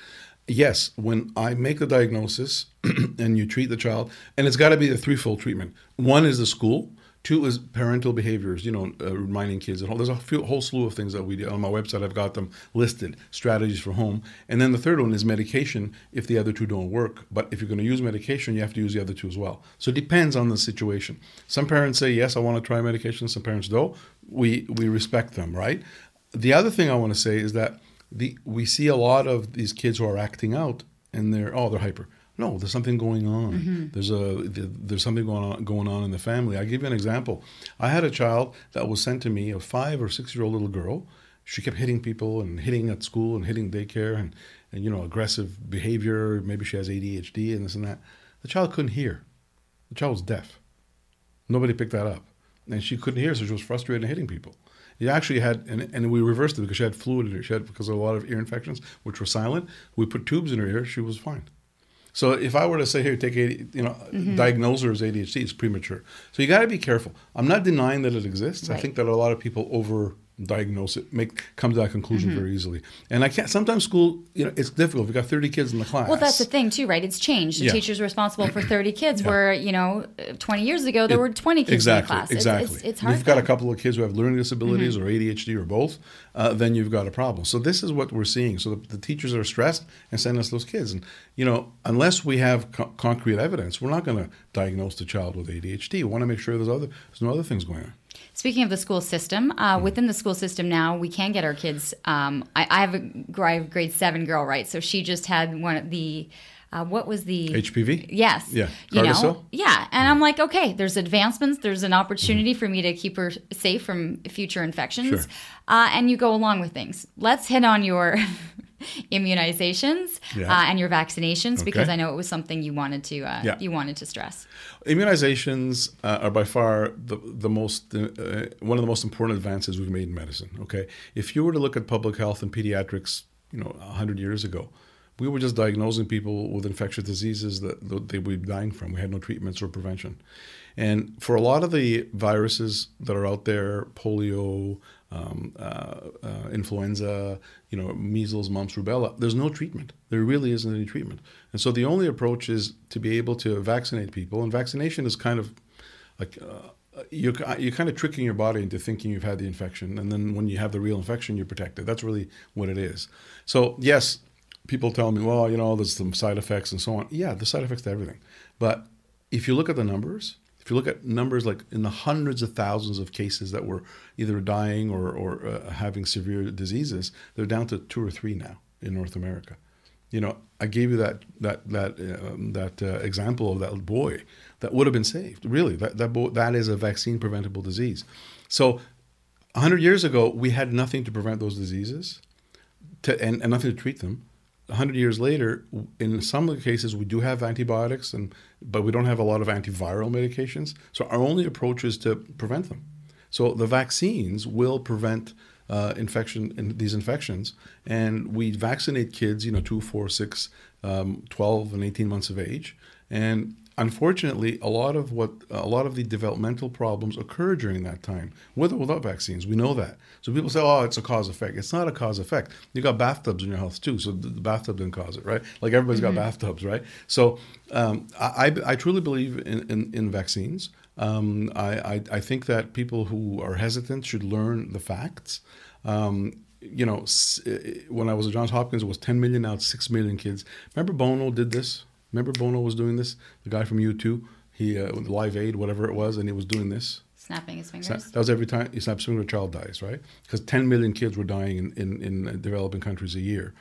Yes, when I make the diagnosis (clears throat) and you treat the child, and it's got to be the threefold treatment. One is the school. Two is parental behaviors, you know, uh, reminding kids at home. There's a few, whole slew of things that we do. On my website, I've got them listed, strategies for home. And then the third one is medication if the other two don't work. But if you're going to use medication, you have to use the other two as well. So it depends on the situation. Some parents say, yes, I want to try medication. Some parents don't. We, we respect them, right? The other thing I want to say is that the, we see a lot of these kids who are acting out and they're, oh, they're hyper. No, there's something going on. Mm-hmm. There's a there's something going on going on in the family. I give you an example. I had a child that was sent to me, a five or six year old little girl. She kept hitting people and hitting at school and hitting daycare and, and you know aggressive behavior. Maybe she has ADHD and this and that. The child couldn't hear. The child was deaf. Nobody picked that up, and she couldn't hear, so she was frustrated and hitting people. He actually had, and, and we reversed it because she had fluid in her. She had because of a lot of ear infections, which were silent. We put tubes in her ear. She was fine. So if I were to say here, take AD, you know, mm-hmm. diagnose her as ADHD, it's premature. So you got to be careful. I'm not denying that it exists. I think that a lot of people over diagnose it, make come to that conclusion very easily. And I can't. Sometimes school, you know, it's difficult. We've got 30 kids in the class. Well, that's the thing too, right? It's changed. The Yeah. teacher's responsible for 30 (clears throat) kids, where you know, 20 years ago there were 20 kids exactly, in the class. It's- Exactly. It's, it's, hard. If you've got a couple of kids who have learning disabilities Mm-hmm. or ADHD or both, uh, then you've got a problem. So this is what we're seeing. So the, the teachers are stressed and send us those kids. And you know, unless we have co- concrete evidence, we're not going to diagnose the child with ADHD. We want to make sure there's other there's no other things going on. Speaking of the school system, Hmm. uh, within the school system now, we can get our kids. Um, I, I have a have a grade seven girl, right? So she just had one of the. Uh, what was the HPV. Yes. Yeah. You know. Yeah, and I'm like, okay, there's advancements. There's an opportunity Hmm. for me to keep her safe from future infections, Sure. uh, and you go along with things. Let's hit on your immunizations Yeah. uh, and your vaccinations because I know it was something you wanted to uh, Yeah. you wanted to stress. Immunizations uh, are by far the, the most uh, one of the most important advances we've made in medicine. Okay, if you were to look at public health and pediatrics, you know, hundred years ago, we were just diagnosing people with infectious diseases that, that they would be dying from. We had no treatments or prevention, and for a lot of the viruses that are out there, polio, um, uh, uh, influenza, you know, measles, mumps, rubella. There's no treatment. There really isn't any treatment. And so the only approach is to be able to vaccinate people. And vaccination is kind of like uh, you're, you're kind of tricking your body into thinking you've had the infection. And then when you have the real infection, you're protected. That's really what it is. So, yes, people tell me, well, you know, there's some side effects and so on. Yeah, there's side effects to everything. But if you look at the numbers, if you look at numbers like in the hundreds of thousands of cases that were either dying or, or uh, having severe diseases, they're down to two or three now in North America. You know, I gave you that that that um, that uh, example of that boy that would have been saved. Really, that that boy, that is a vaccine preventable disease. So, hundred years ago, we had nothing to prevent those diseases, to, and, and nothing to treat them. 100 years later, in some of the cases, we do have antibiotics, and but we don't have a lot of antiviral medications. So our only approach is to prevent them. So the vaccines will prevent uh, infection in these infections, and we vaccinate kids, you know, two, four, six, um, 12, and 18 months of age, and unfortunately, a lot of what a lot of the developmental problems occur during that time, with or without vaccines. We know that. So people say, "Oh, it's a cause effect." It's not a cause effect. You got bathtubs in your house too, so the, bathtub didn't cause it, right? Like everybody's mm-hmm. got bathtubs, right? So um, I, I, truly believe in, in, in vaccines. Um, I, I, I think that people who are hesitant should learn the facts. Um, you know, when I was at Johns Hopkins, it was 10 million, now it's 6 million kids. Remember Bono did this? Remember Bono was doing this? The guy from U2, he uh, Live Aid, whatever it was, and he was doing this. Snapping his fingers. that was every time he snaps his finger, a child dies, right? Because 10 million kids were dying in, in, in developing countries a year.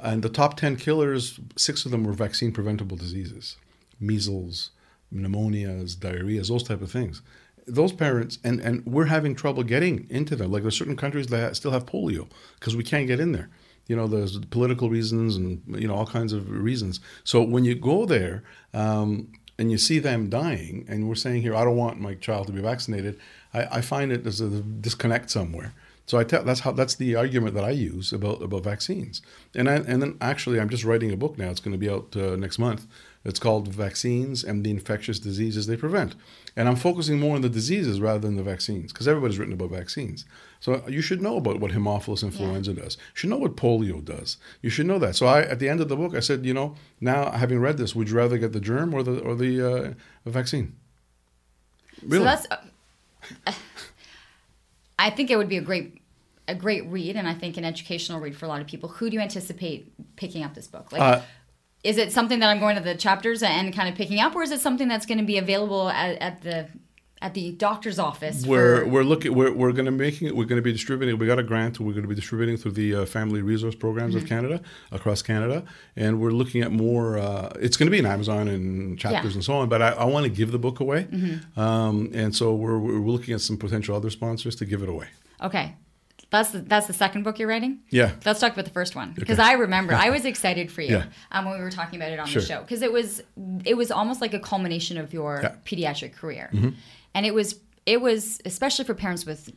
And the top 10 killers, six of them were vaccine preventable diseases measles, pneumonias, diarrheas, those type of things. Those parents, and, and we're having trouble getting into them. Like there's certain countries that still have polio because we can't get in there you know there's political reasons and you know all kinds of reasons so when you go there um, and you see them dying and we're saying here i don't want my child to be vaccinated i, I find it there's a disconnect somewhere so I tell that's how that's the argument that I use about about vaccines. And I, and then actually I'm just writing a book now. It's going to be out uh, next month. It's called Vaccines and the Infectious Diseases They Prevent. And I'm focusing more on the diseases rather than the vaccines because everybody's written about vaccines. So you should know about what Haemophilus influenza yeah. does. You should know what polio does. You should know that. So I, at the end of the book, I said, you know, now having read this, would you rather get the germ or the or the uh, vaccine? Really? So that's. Uh, (laughs) I think it would be a great a great read and I think an educational read for a lot of people. Who do you anticipate picking up this book? Like, uh, is it something that I'm going to the chapters and kind of picking up, or is it something that's going to be available at, at the at the doctor's office. We're we're looking we're, we're going to making it. We're going to be distributing. We got a grant. We're going to be distributing through the uh, Family Resource Programs mm-hmm. of Canada across Canada, and we're looking at more. Uh, it's going to be in Amazon and chapters yeah. and so on. But I, I want to give the book away, mm-hmm. um, and so we're we're looking at some potential other sponsors to give it away. Okay, that's the, that's the second book you're writing. Yeah. Let's talk about the first one because okay. I remember I was (laughs) excited for you yeah. um, when we were talking about it on sure. the show because it was it was almost like a culmination of your yeah. pediatric career, mm-hmm. And it was it was especially for parents with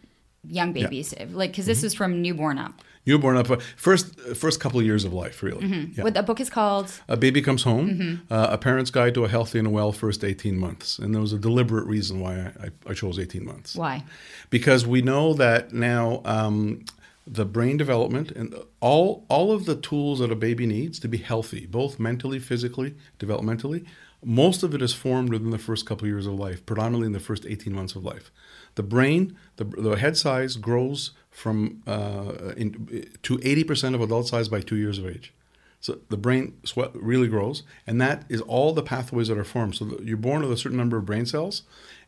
young babies yeah. like because this mm-hmm. is from newborn up newborn up first first couple of years of life really mm-hmm. yeah. what the book is called a baby comes home mm-hmm. uh, a parent's guide to a healthy and well first 18 months and there was a deliberate reason why i, I chose 18 months why because we know that now um, the brain development and all all of the tools that a baby needs to be healthy both mentally physically developmentally most of it is formed within the first couple of years of life predominantly in the first 18 months of life the brain, the, the head size grows from uh, in, to 80% of adult size by two years of age. So the brain really grows, and that is all the pathways that are formed. So you're born with a certain number of brain cells,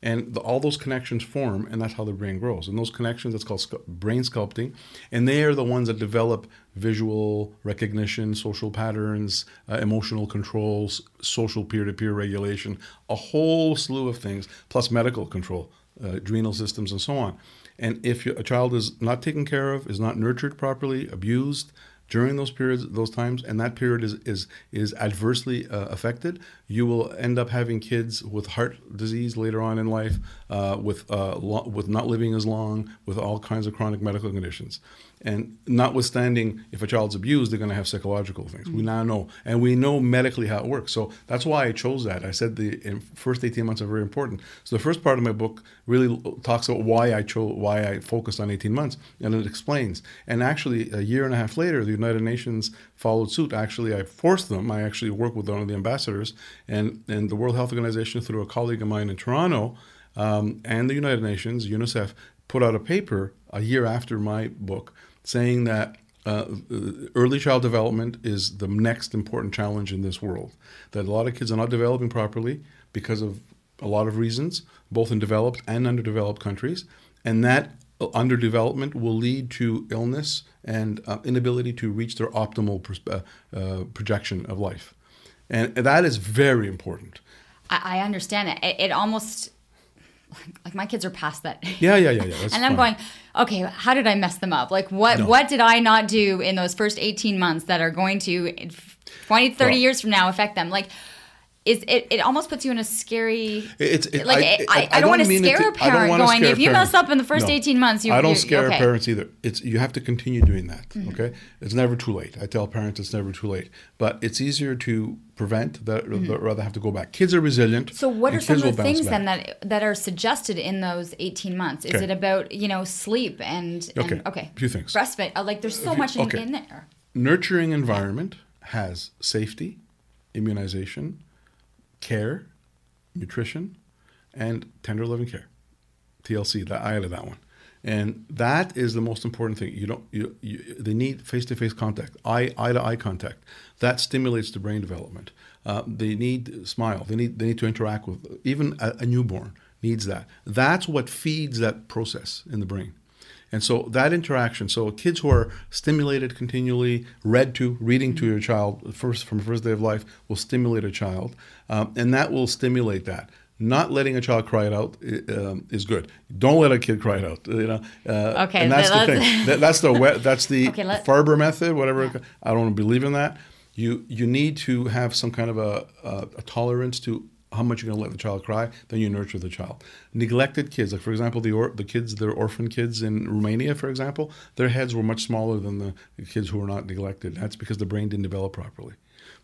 and the, all those connections form, and that's how the brain grows. And those connections, that's called scu- brain sculpting, and they are the ones that develop visual recognition, social patterns, uh, emotional controls, social peer-to-peer regulation, a whole slew of things, plus medical control uh, adrenal systems, and so on. And if a child is not taken care of, is not nurtured properly, abused during those periods, those times, and that period is is is adversely uh, affected, you will end up having kids with heart disease later on in life, uh, with uh, lo- with not living as long, with all kinds of chronic medical conditions. And notwithstanding, if a child's abused, they're going to have psychological things. Mm-hmm. We now know, and we know medically how it works. So that's why I chose that. I said the first 18 months are very important. So the first part of my book really talks about why I chose, why I focused on 18 months, and it explains. And actually, a year and a half later, the United Nations followed suit. Actually, I forced them. I actually worked with one of the ambassadors, and and the World Health Organization through a colleague of mine in Toronto, um, and the United Nations, UNICEF, put out a paper a year after my book saying that uh, early child development is the next important challenge in this world. That a lot of kids are not developing properly because of a lot of reasons, both in developed and underdeveloped countries, and that underdevelopment will lead to illness and uh, inability to reach their optimal uh, uh, projection of life, and that is very important. I, understand it. It almost (laughs) like my kids are past that. Yeah, yeah, yeah, yeah. (laughs) And I'm fine. going, okay, how did I mess them up? Like what No. what did I not do in those first 18 months that are going to 20 30 Well- years from now affect them? Like is it, it almost puts you in a scary It's it, like I, I, I don't want to it scare a I parent going if you mess up in the first No. 18 months you I don't scare okay. parents either. It's you have to continue doing that. Mm-hmm. Okay, it's never too late. I tell parents it's never too late, but it's easier to prevent that rather have to go back. Kids are resilient. Mm-hmm. So what are some of the things then that that are suggested in those 18 months? Is Okay. it about, you know, sleep and and- Okay. okay. A few things. Breastfeed. uh, Like there's so few- much in, okay. in there. nurturing environment has safety, immunization, care, nutrition, and tender loving care. TLC, that I added that one. And that is the most important thing. You don't. You, you they need face-to-face contact, eye eye to eye contact. That stimulates the brain development. Uh, they need smile. They need they need to interact with even a, a newborn needs that. That's what feeds that process in the brain. And so that interaction, so kids who are stimulated continually, read to, reading to your child first from first day of life will stimulate a child, um, and that will stimulate that. Not letting a child cry it out um, is good. Don't let a kid cry it out. You know. Uh, Okay, And that's the thing. (laughs) That, that's the we- that's the Okay, Ferber method. Whatever. I don't believe in that. You you need to have some kind of a, a, a tolerance to how much you're going to let the child cry, then you nurture the child. Neglected kids, like for example, the or, the kids, the orphan kids in Romania, for example, their heads were much smaller than the, kids who were not neglected. That's because the brain didn't develop properly.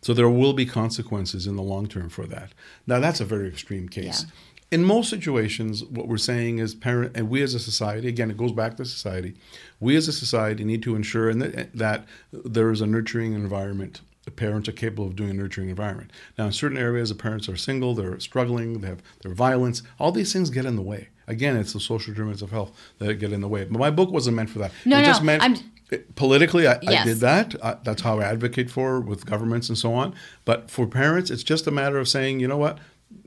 So there will be consequences in the long term for that. Now that's a very extreme case. Yeah. In most situations, what we're saying is parent, and we as a society, again, it goes back to society. We as a society need to ensure that, that there is a nurturing environment the parents are capable of doing a nurturing environment. Now, in certain areas, the parents are single, they're struggling, they have their violence. All these things get in the way. Again, it's the social determinants of health that get in the way. But my book wasn't meant for that. No, it no, just meant I'm- it- politically. I, I did that. I, that's how I advocate for with governments and so on. But for parents, it's just a matter of saying, you know what,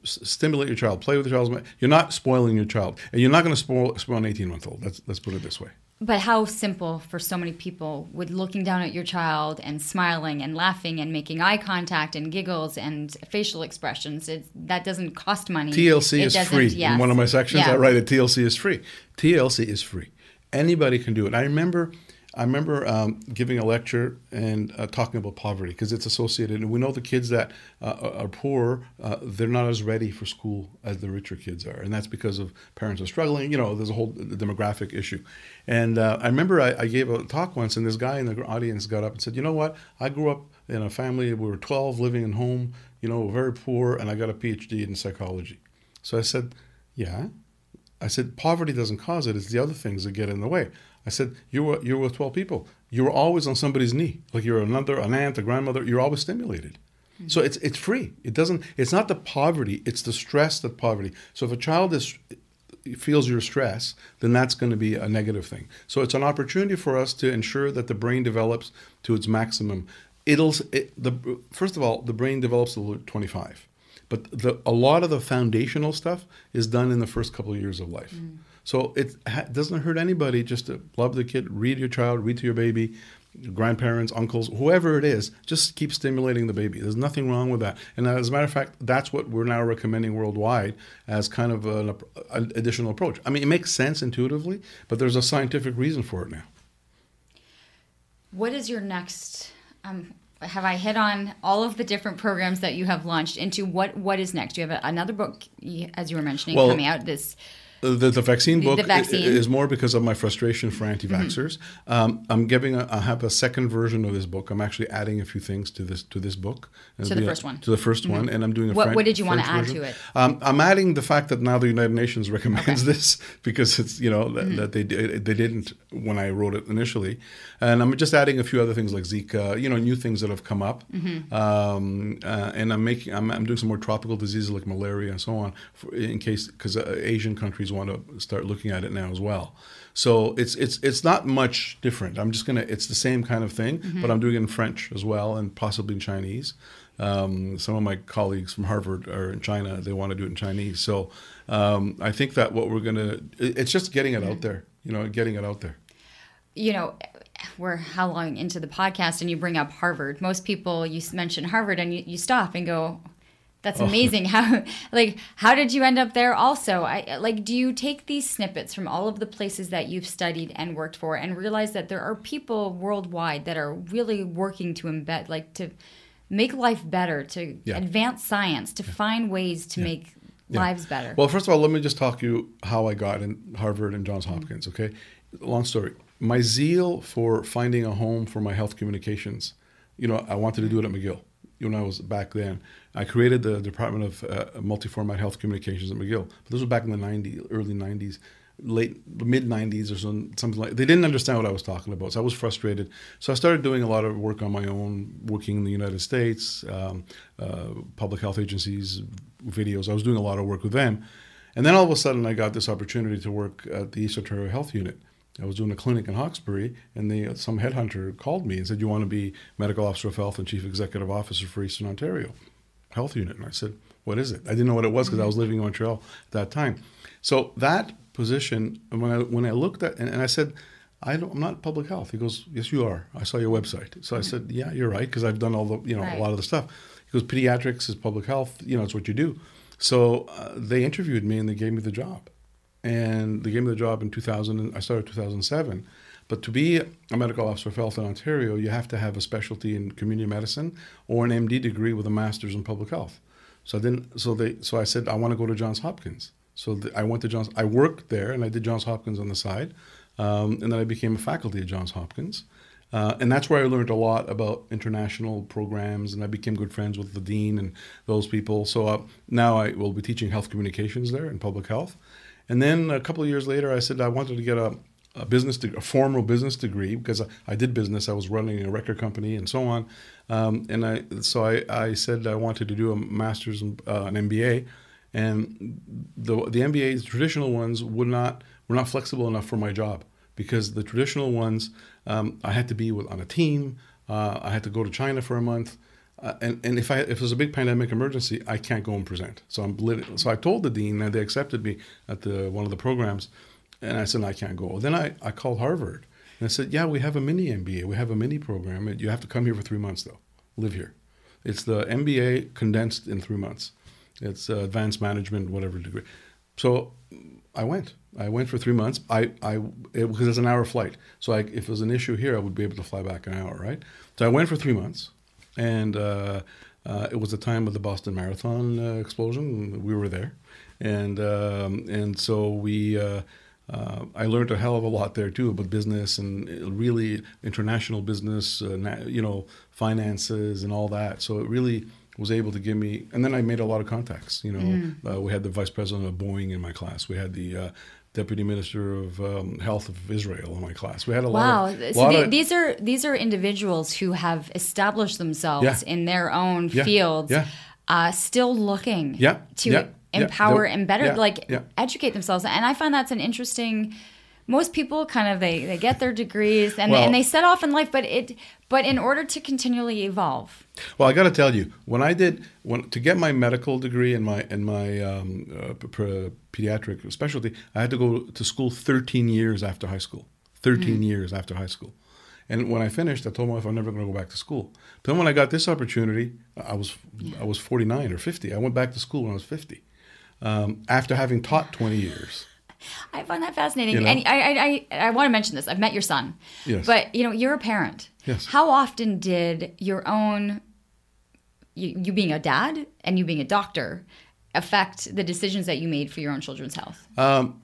stimulate your child, play with your child. You're not spoiling your child, and you're not going to spoil, spoil an 18 month old. Let's let's put it this way. But how simple for so many people with looking down at your child and smiling and laughing and making eye contact and giggles and facial expressions. It, that doesn't cost money. TLC It is free. yes. In one of my sections, Yeah. I write that TLC is free. TLC is free. Anybody can do it. I remember, I remember um, giving a lecture and uh, talking about poverty because it's associated, and we know the kids that uh, are poor, uh, they're not as ready for school as the richer kids are, and that's because of parents are struggling. You know, there's a whole demographic issue. And uh, I remember I, I gave a talk once, and this guy in the audience got up and said, "You know what? I grew up in a family. We were 12, living in home. You know, very poor, and I got a PhD in psychology." So I said, "Yeah." I said, poverty doesn't cause it. It's the other things that get in the way. I said, you were you were with twelve people. You were always on somebody's knee, like you're another, an aunt, a grandmother. You're always stimulated. Mm-hmm. So it's it's free. It doesn't. It's not the poverty. It's the stress that poverty. So if a child is feels your stress, then that's going to be a negative thing. So it's an opportunity for us to ensure that the brain develops to its maximum. It'll it, the first of all, the brain develops till 25. But the, a lot of the foundational stuff is done in the first couple of years of life. Mm. So it ha- doesn't hurt anybody just to love the kid, read your child, read to your baby, grandparents, uncles, whoever it is, just keep stimulating the baby. There's nothing wrong with that. And as a matter of fact, that's what we're now recommending worldwide as kind of an, an additional approach. I mean, it makes sense intuitively, but there's a scientific reason for it now. What is your next? Um, have I hit on all of the different programs that you have launched into? What What is next? You have a, another book, as you were mentioning, Well, coming out. This The, the vaccine book the vaccine. is more because of my frustration for anti-vaxxers. Um, I'm giving a, I have a second version of this book. I'm actually adding a few things to this to this book. It'll To the be a- first one. To the 1st one, and I'm doing a. What- what did you French add version. to it? Um, I'm adding the fact that now the United Nations recommends this (laughs) because it's you know that, that they they didn't when I wrote it initially, and I'm just adding a few other things like Zika, you know, new things that have come up, um, uh, and I'm making I'm, I'm doing some more tropical diseases like malaria and so on for, in case because uh, Asian countries want to start looking at it now as well. So it's it's it's not much different. I'm just gonna it's the same kind of thing, but I'm doing it in French as well and possibly in Chinese. Um, some of my colleagues from Harvard are in China. They want to do it in Chinese. So um, I think that what we're gonna it's just getting it out there. You know, getting it out there. you know, we're how long into the podcast and you bring up Harvard. Most people, you mention Harvard and you, you stop and go, That's oh. (laughs) amazing. How like how did you end up there also? I like do you take these snippets from all of the places that you've studied and worked for and realize that there are people worldwide that are really working to embed like to make life better, to Yeah. advance science, to find ways to make lives better. Well, first of all, let me just talk you how I got in Harvard and Johns mm-hmm. Hopkins. Okay, long story. My zeal for finding a home for my health communications. You know, I wanted to do it at McGill. When I was back then, I created the Department of uh, Multi-Format Health Communications at McGill. But this was back in the '90s, early '90s, late mid '90s or something like. They didn't understand what I was talking about, so I was frustrated. So I started doing a lot of work on my own, working in the United States, um, uh, public health agencies, videos. I was doing a lot of work with them. And then all of a sudden, I got this opportunity to work at the East Ontario Health Unit. I was doing a clinic in Hawkesbury, and the, some headhunter called me and said, "You want to be medical officer of health and chief executive officer for Eastern Ontario Health Unit?" And I said, "What is it?" I didn't know what it was because I was living in Montreal at that time. So that position, when I when I looked at, and, and I said, I don't, I'm not public health. He goes, Yes, you are. I saw your website. So I said, Yeah, you're right, because I've done all the, you know, Right. a lot of the stuff. He goes, Pediatrics is public health. You know, it's what you do. So uh, they interviewed me and they gave me the job, and they gave me the job in 2000. And I started 2007. But to be a medical officer of health in Ontario, you have to have a specialty in community medicine or an MD degree with a master's in public health. So then, so they, so I said I want to go to Johns Hopkins. So the, I went to Johns. I worked there, and I did Johns Hopkins on the side, um, and then I became a faculty at Johns Hopkins, uh, and that's where I learned a lot about international programs, and I became good friends with the dean and those people. So uh, now I will be teaching health communications there in public health, and then a couple of years later, I said I wanted to get a a business, a formal business degree because I, I did business. I was running a record company and so on. Um, and I, so I, I said I wanted to do a master's, in, uh, an MBA, and the the MBAs, the traditional ones, would not were not flexible enough for my job because the traditional ones, um, I had to be with, on a team. Uh, I had to go to China for a month. Uh, and, and if I if there's a big pandemic emergency, I can't go and present. So I'm so I told the dean and they accepted me at the one of the programs, and I said I can't go. Then I, I called Harvard and I said, yeah, we have a mini MBA, we have a mini program. You have to come here for three months though, live here. It's the MBA condensed in three months. It's uh, advanced management, whatever degree. So I went. I went for three months. I, I it, because it's an hour flight. So I, if there was an issue here, I would be able to fly back an hour, right? So I went for three months, and uh, uh, it was the time of the Boston Marathon uh, explosion. We were there, and um, and so we. Uh, uh, I learned a hell of a lot there too about business and uh, really international business, uh, na- you know, finances and all that. So it really was able to give me, and then I made a lot of contacts. You know, uh, we had the vice president of Boeing in my class. We had the uh, deputy minister of um, health of Israel in my class. We had a Wow. lot of, So of- these are these are individuals who have established themselves Yeah. in their own Yeah. fields, Yeah. uh, still looking to empower and better like educate themselves. And I find that's an interesting. Most people kind of they, they get their degrees and, Well- and they set off in life, but it but in order to continually evolve, Well, I got to tell you, when I did when to get my medical degree and my and my um, uh, pediatric specialty, I had to go to school 13 years after high school. 13 years after high school. And when I finished, I told my wife I'm never going to go back to school. But Then when I got this opportunity, I was I was 49 or 50. I went back to school when I was 50, um, after having taught 20 years. I find that fascinating. You know? And I, I, I, I want to mention this. I've met your son. Yes. But, you know, you're a parent. Yes. How often did your own, you, you being a dad and you being a doctor, affect the decisions that you made for your own children's health? Um,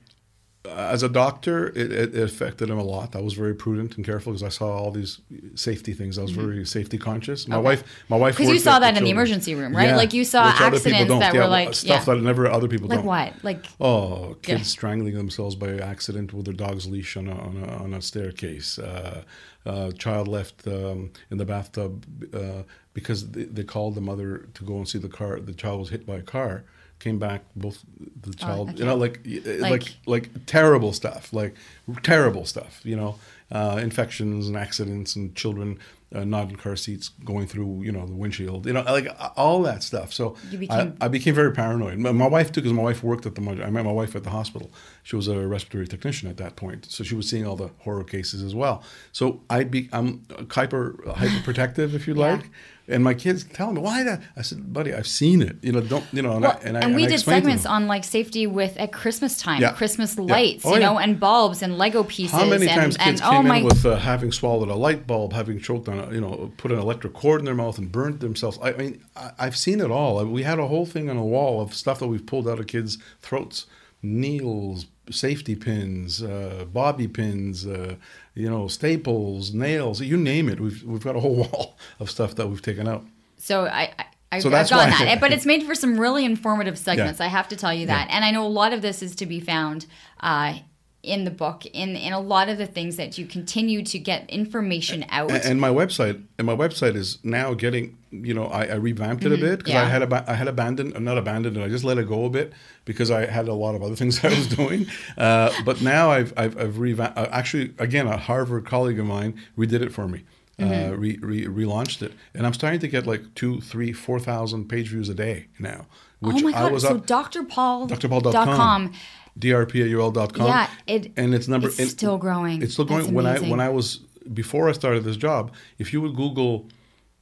as a doctor, it, it, affected him a lot. I was very prudent and careful because I saw all these safety things. I was very safety conscious. My wife, my wife, Because you saw that in the emergency room, right? Yeah, Like you saw accidents that Yeah, were like, stuff yeah. that never other people Like don't. what? Like, Oh, kids strangling themselves by accident with their dog's leash on a, on a, on a staircase. Uh, uh, child left um, in the bathtub uh, because they, they called the mother to go and see the car. The child was hit by a car. Came back, both the oh, child, you know, like, like Like- like like terrible stuff, like terrible stuff, you know. Uh, infections and accidents and children uh, not in car seats going through you know the windshield you know like all that stuff so became- I, I became very paranoid my, my wife too because my wife worked at the i met my wife at the hospital she was a respiratory technician at that point so she was seeing all the horror cases as well so i be i'm hyper hyper protective if you (sighs) Yeah. like and my kids tell me why that i said buddy i've seen it you know don't you know and, Well, I, and, I, and we I did segments on like safety with at Christmas time, Yeah. Christmas Yeah. lights, Oh, you know, and bulbs and Lego pieces. How many and, times and, kids came my in with uh, having swallowed a light bulb, having choked on, a, you know, put an electric cord in their mouth and burnt themselves? I mean, I, I've seen it all. We had a whole thing on a wall of stuff that we've pulled out of kids' throats: needles, safety pins, uh, bobby pins, uh, you know, staples, nails, you name it. We've we've got a whole (laughs) wall of stuff that we've taken out. So I, I I've, So I've gotten that, (laughs) but it's made for some really informative segments. Yeah. I have to tell you that, and I know a lot of this is to be found uh, in the book, in in a lot of the things that you continue to get information out. And, and my website and my website is now getting you know I, I revamped it a bit because Mm-hmm. Yeah. I had ab- I had abandoned uh, not abandoned it I just let it go a bit because I had a lot of other (laughs) things I was doing uh, but now I've I've, I've revamped uh, actually again a Harvard colleague of mine redid it for me Mm-hmm. uh, re, re, relaunched it and I'm starting to get like two three four thousand page views a day now oh my god! I was so up drpaul.com. drpaul.com drpaul.com Yeah, it- and it's number it's still growing. it's still That's growing. When i when i was before i started this job if you would google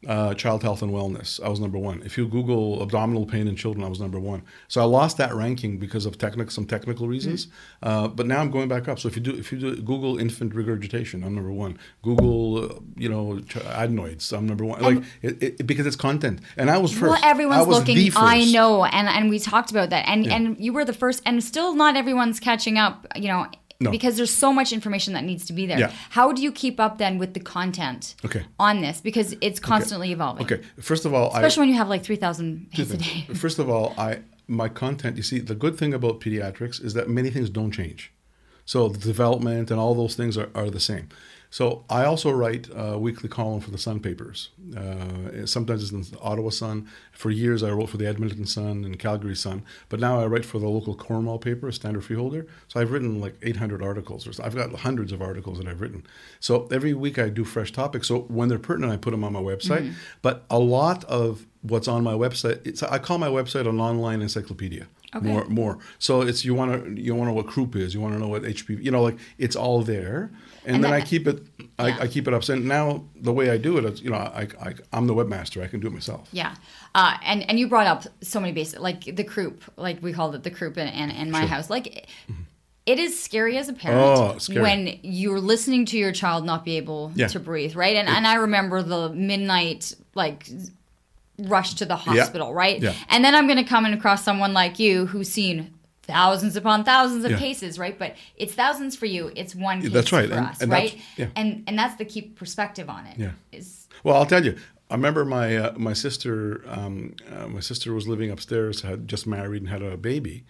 uh, child health and wellness i was number one if you google abdominal pain in children i was number one so i lost that ranking because of technical some technical reasons Mm-hmm. uh, but now i'm going back up so if you do if you do google infant regurgitation i'm number one google uh, you know ch- adenoids i'm number one like it, it, because it's content and i was first Well, everyone's I was looking. I know, and and we talked about that, and Yeah. and you were the first, and still not everyone's catching up. You know. No. Because there's so much information that needs to be there. Yeah. How do you keep up then with the content Okay. on this? Because it's constantly evolving. okay first of all I, Especially when you have like 3,000 Two hits a day. (laughs) First of all, I my content. You see, the good thing about pediatrics is that many things don't change. So the development and all those things are, are the same. So I also write a weekly column for the Sun papers. Uh, sometimes it's in the Ottawa Sun. For years, I wrote for the Edmonton Sun and Calgary Sun. But now I write for the local Cornwall paper, a Standard-Freeholder. So I've written like 800 articles, or so. I've got hundreds of articles that I've written. So every week I do fresh topics. So when they're pertinent, I put them on my website. But a lot of what's on my website, it's I call my website an online encyclopedia. Okay. More, more. So it's you want to you want to know what croup is. You want to know what HPV. You know, like it's all there, and, And then that- I keep it. I, Yeah. I keep it up. So now the way I do it, it's, you know, I, I I'm the webmaster. I can do it myself. Yeah. Uh, and, and you brought up so many basic, like the croup, like we called it the croup in, in, in my house. Like, it is scary as a parent Oh, when you're listening to your child not be able Yeah. to breathe, right? And, and I remember the midnight, like, rush to the hospital, right? Yeah. And then I'm going to come across someone like you who's seen thousands upon thousands of Yeah. cases, right? But it's thousands for you. It's one case That's right, for and- us, and that's- right? yeah. And and that's the key perspective on it. Yeah. Is Well, I'll tell you. I remember my uh, my sister um, uh, my sister was living upstairs, had just married and had a baby,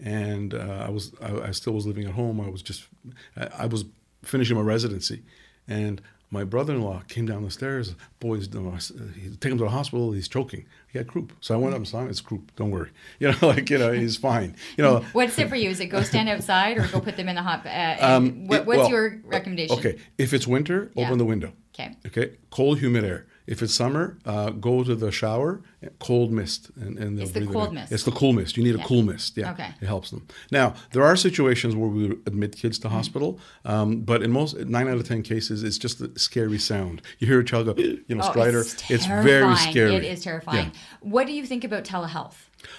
and uh, I was I, I still was living at home. I was just I, I was finishing my residency, and my brother-in-law came down the stairs. Boys, s- he take him to the hospital. He's choking. He had croup. So I went up and saw him. It's croup. Don't worry. (laughs) You know, like you know, he's fine. You know, (laughs) What's it for you? Is it go stand outside or go put them in the hot? Uh, Um, what, what's well, your recommendation? Okay, if it's winter, Yeah. open the window. Okay. Okay, cold, humid air. If it's summer, uh, go to the shower, cold mist, and, and they'll It's the breathe it cold in. mist. It's the cool mist. You need Yeah. a cool mist. Yeah, Okay. it helps them. Now there are situations where we admit kids to hospital, um, but in most nine out of ten cases, it's just a scary sound. You hear a child go, you know, Oh, stridor. it's, It's, very scary. It is terrifying. Yeah. What do you think about telehealth?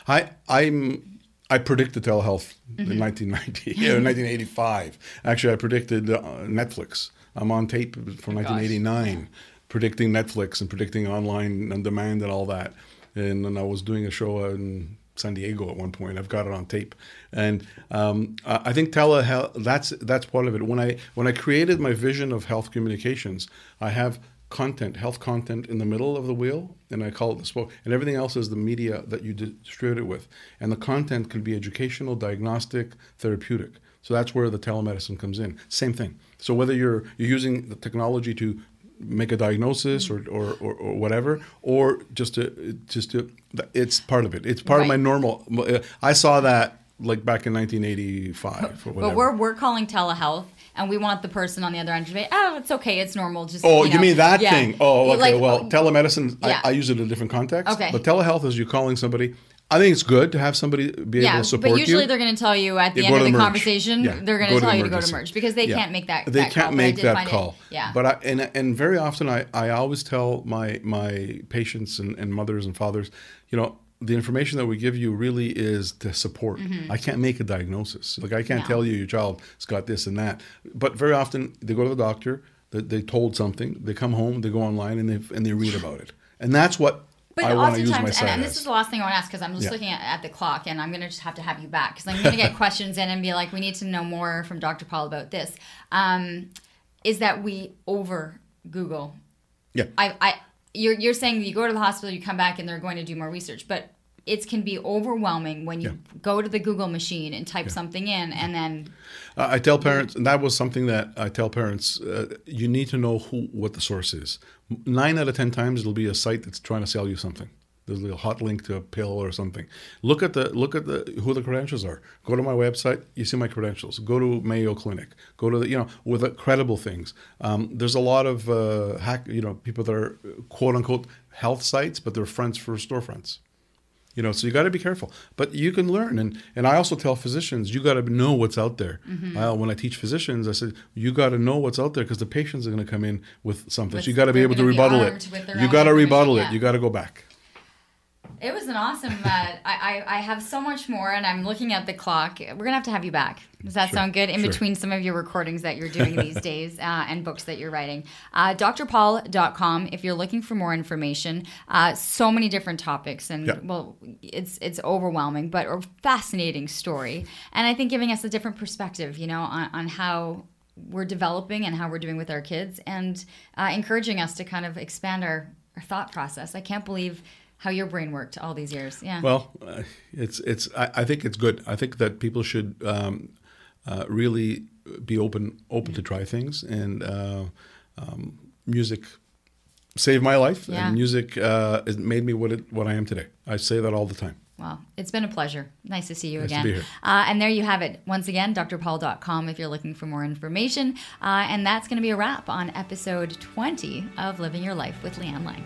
I I'm I predicted telehealth Mm-hmm. in 1990, yeah, (laughs) 1985. Actually, I predicted uh, Netflix. I'm on tape from Oh, gosh. 1989, predicting Netflix and predicting online on demand and all that. And then I was doing a show in San Diego at one point. I've got it on tape, and um, I think telehealth. That's that's part of it. When I when I created my vision of health communications, I have content, health content in the middle of the wheel, and I call it the spoke, and everything else is the media that you distribute it with. And the content can be educational, diagnostic, therapeutic. So that's where the telemedicine comes in. Same thing. So whether you're you're using the technology to make a diagnosis or, or, or, or whatever, or just to just to it's part of it. It's part of my normal. I saw that like back in 1985 or whatever. But we're we're calling telehealth, and we want the person on the other end to be, oh, it's okay, it's normal. Just Oh, you, you, mean that yeah. thing? Oh, okay. Like, well, telemedicine, Yeah. I, I use it in a different context. Okay. But telehealth is you calling somebody. I think it's good to have somebody be yeah, able to support you. but usually you. they're going to tell you at the You end of the merge. conversation, Yeah, they're going to tell you to go to merge because they Yeah. can't make that. They that can't call, make that find it- call. yeah, But I and and very often I I always tell my my patients and, and mothers and fathers, you know, the information that we give you really is to support. I can't make a diagnosis. Like I can't Mm-hmm. No. tell you your child's got this and that. But very often they go to the doctor, they, they told something, they come home, they go online and they and they read about it. And that's what But I want to use my oftentimes, and, and this is the last thing I want to ask because I'm just Yeah. looking at, at the clock, and I'm going to just have to have you back because I'm going to get (laughs) questions in and be like, we need to know more from Dr. Paul about this. Um, is that we over Google? Yeah. I, I, you're you're saying you go to the hospital, you come back, and they're going to do more research, but it can be overwhelming when you Yeah. go to the Google machine and type something in, and then Uh, I tell parents, and that was something that I tell parents: uh, you need to know who, what the source is. Nine out of ten times, it'll be a site that's trying to sell you something. There's a little hot link to a pill or something. Look at the look at the who the credentials are. Go to my website, you see my credentials. Go to Mayo Clinic. Go to the you know with the credible things. Um, there's a lot of uh, hack you know people that are quote unquote health sites, but they're fronts for storefronts. You know, so you got to be careful. But you can learn, and and I also tell physicians you got to know what's out there. Mm-hmm. Uh, when I teach physicians, I said you got to know what's out there because the patients are going to come in with something. With- so you got to be able to rebuttal it. You got to rebuttal it. yeah. You got to go back. It was an awesome. Uh, I, I I have so much more, and I'm looking at the clock. We're gonna have to have you back. Does that Sure, sound good? In sure. between some of your recordings that you're doing these (laughs) days uh, and books that you're writing, uh, drpaul.com. If you're looking for more information, uh, so many different topics, and Yeah. well, it's it's overwhelming, but a fascinating story, and I think giving us a different perspective, you know, on, on how we're developing and how we're doing with our kids, and uh, encouraging us to kind of expand our, our thought process. I can't believe how your brain worked all these years. Yeah. Well, uh, it's it's. I, I think it's good. I think that people should um, uh, really be open open to try things, and uh, um, music saved my life, Yeah. and music uh, it made me what it what I am today. I say that all the time. Well, it's been a pleasure. Nice to see you Nice to again. be here. Uh, and there you have it. Once again, drpaul.com if you're looking for more information. Uh, and that's going to be a wrap on episode 20 of Living Your Life with Leanne Laing.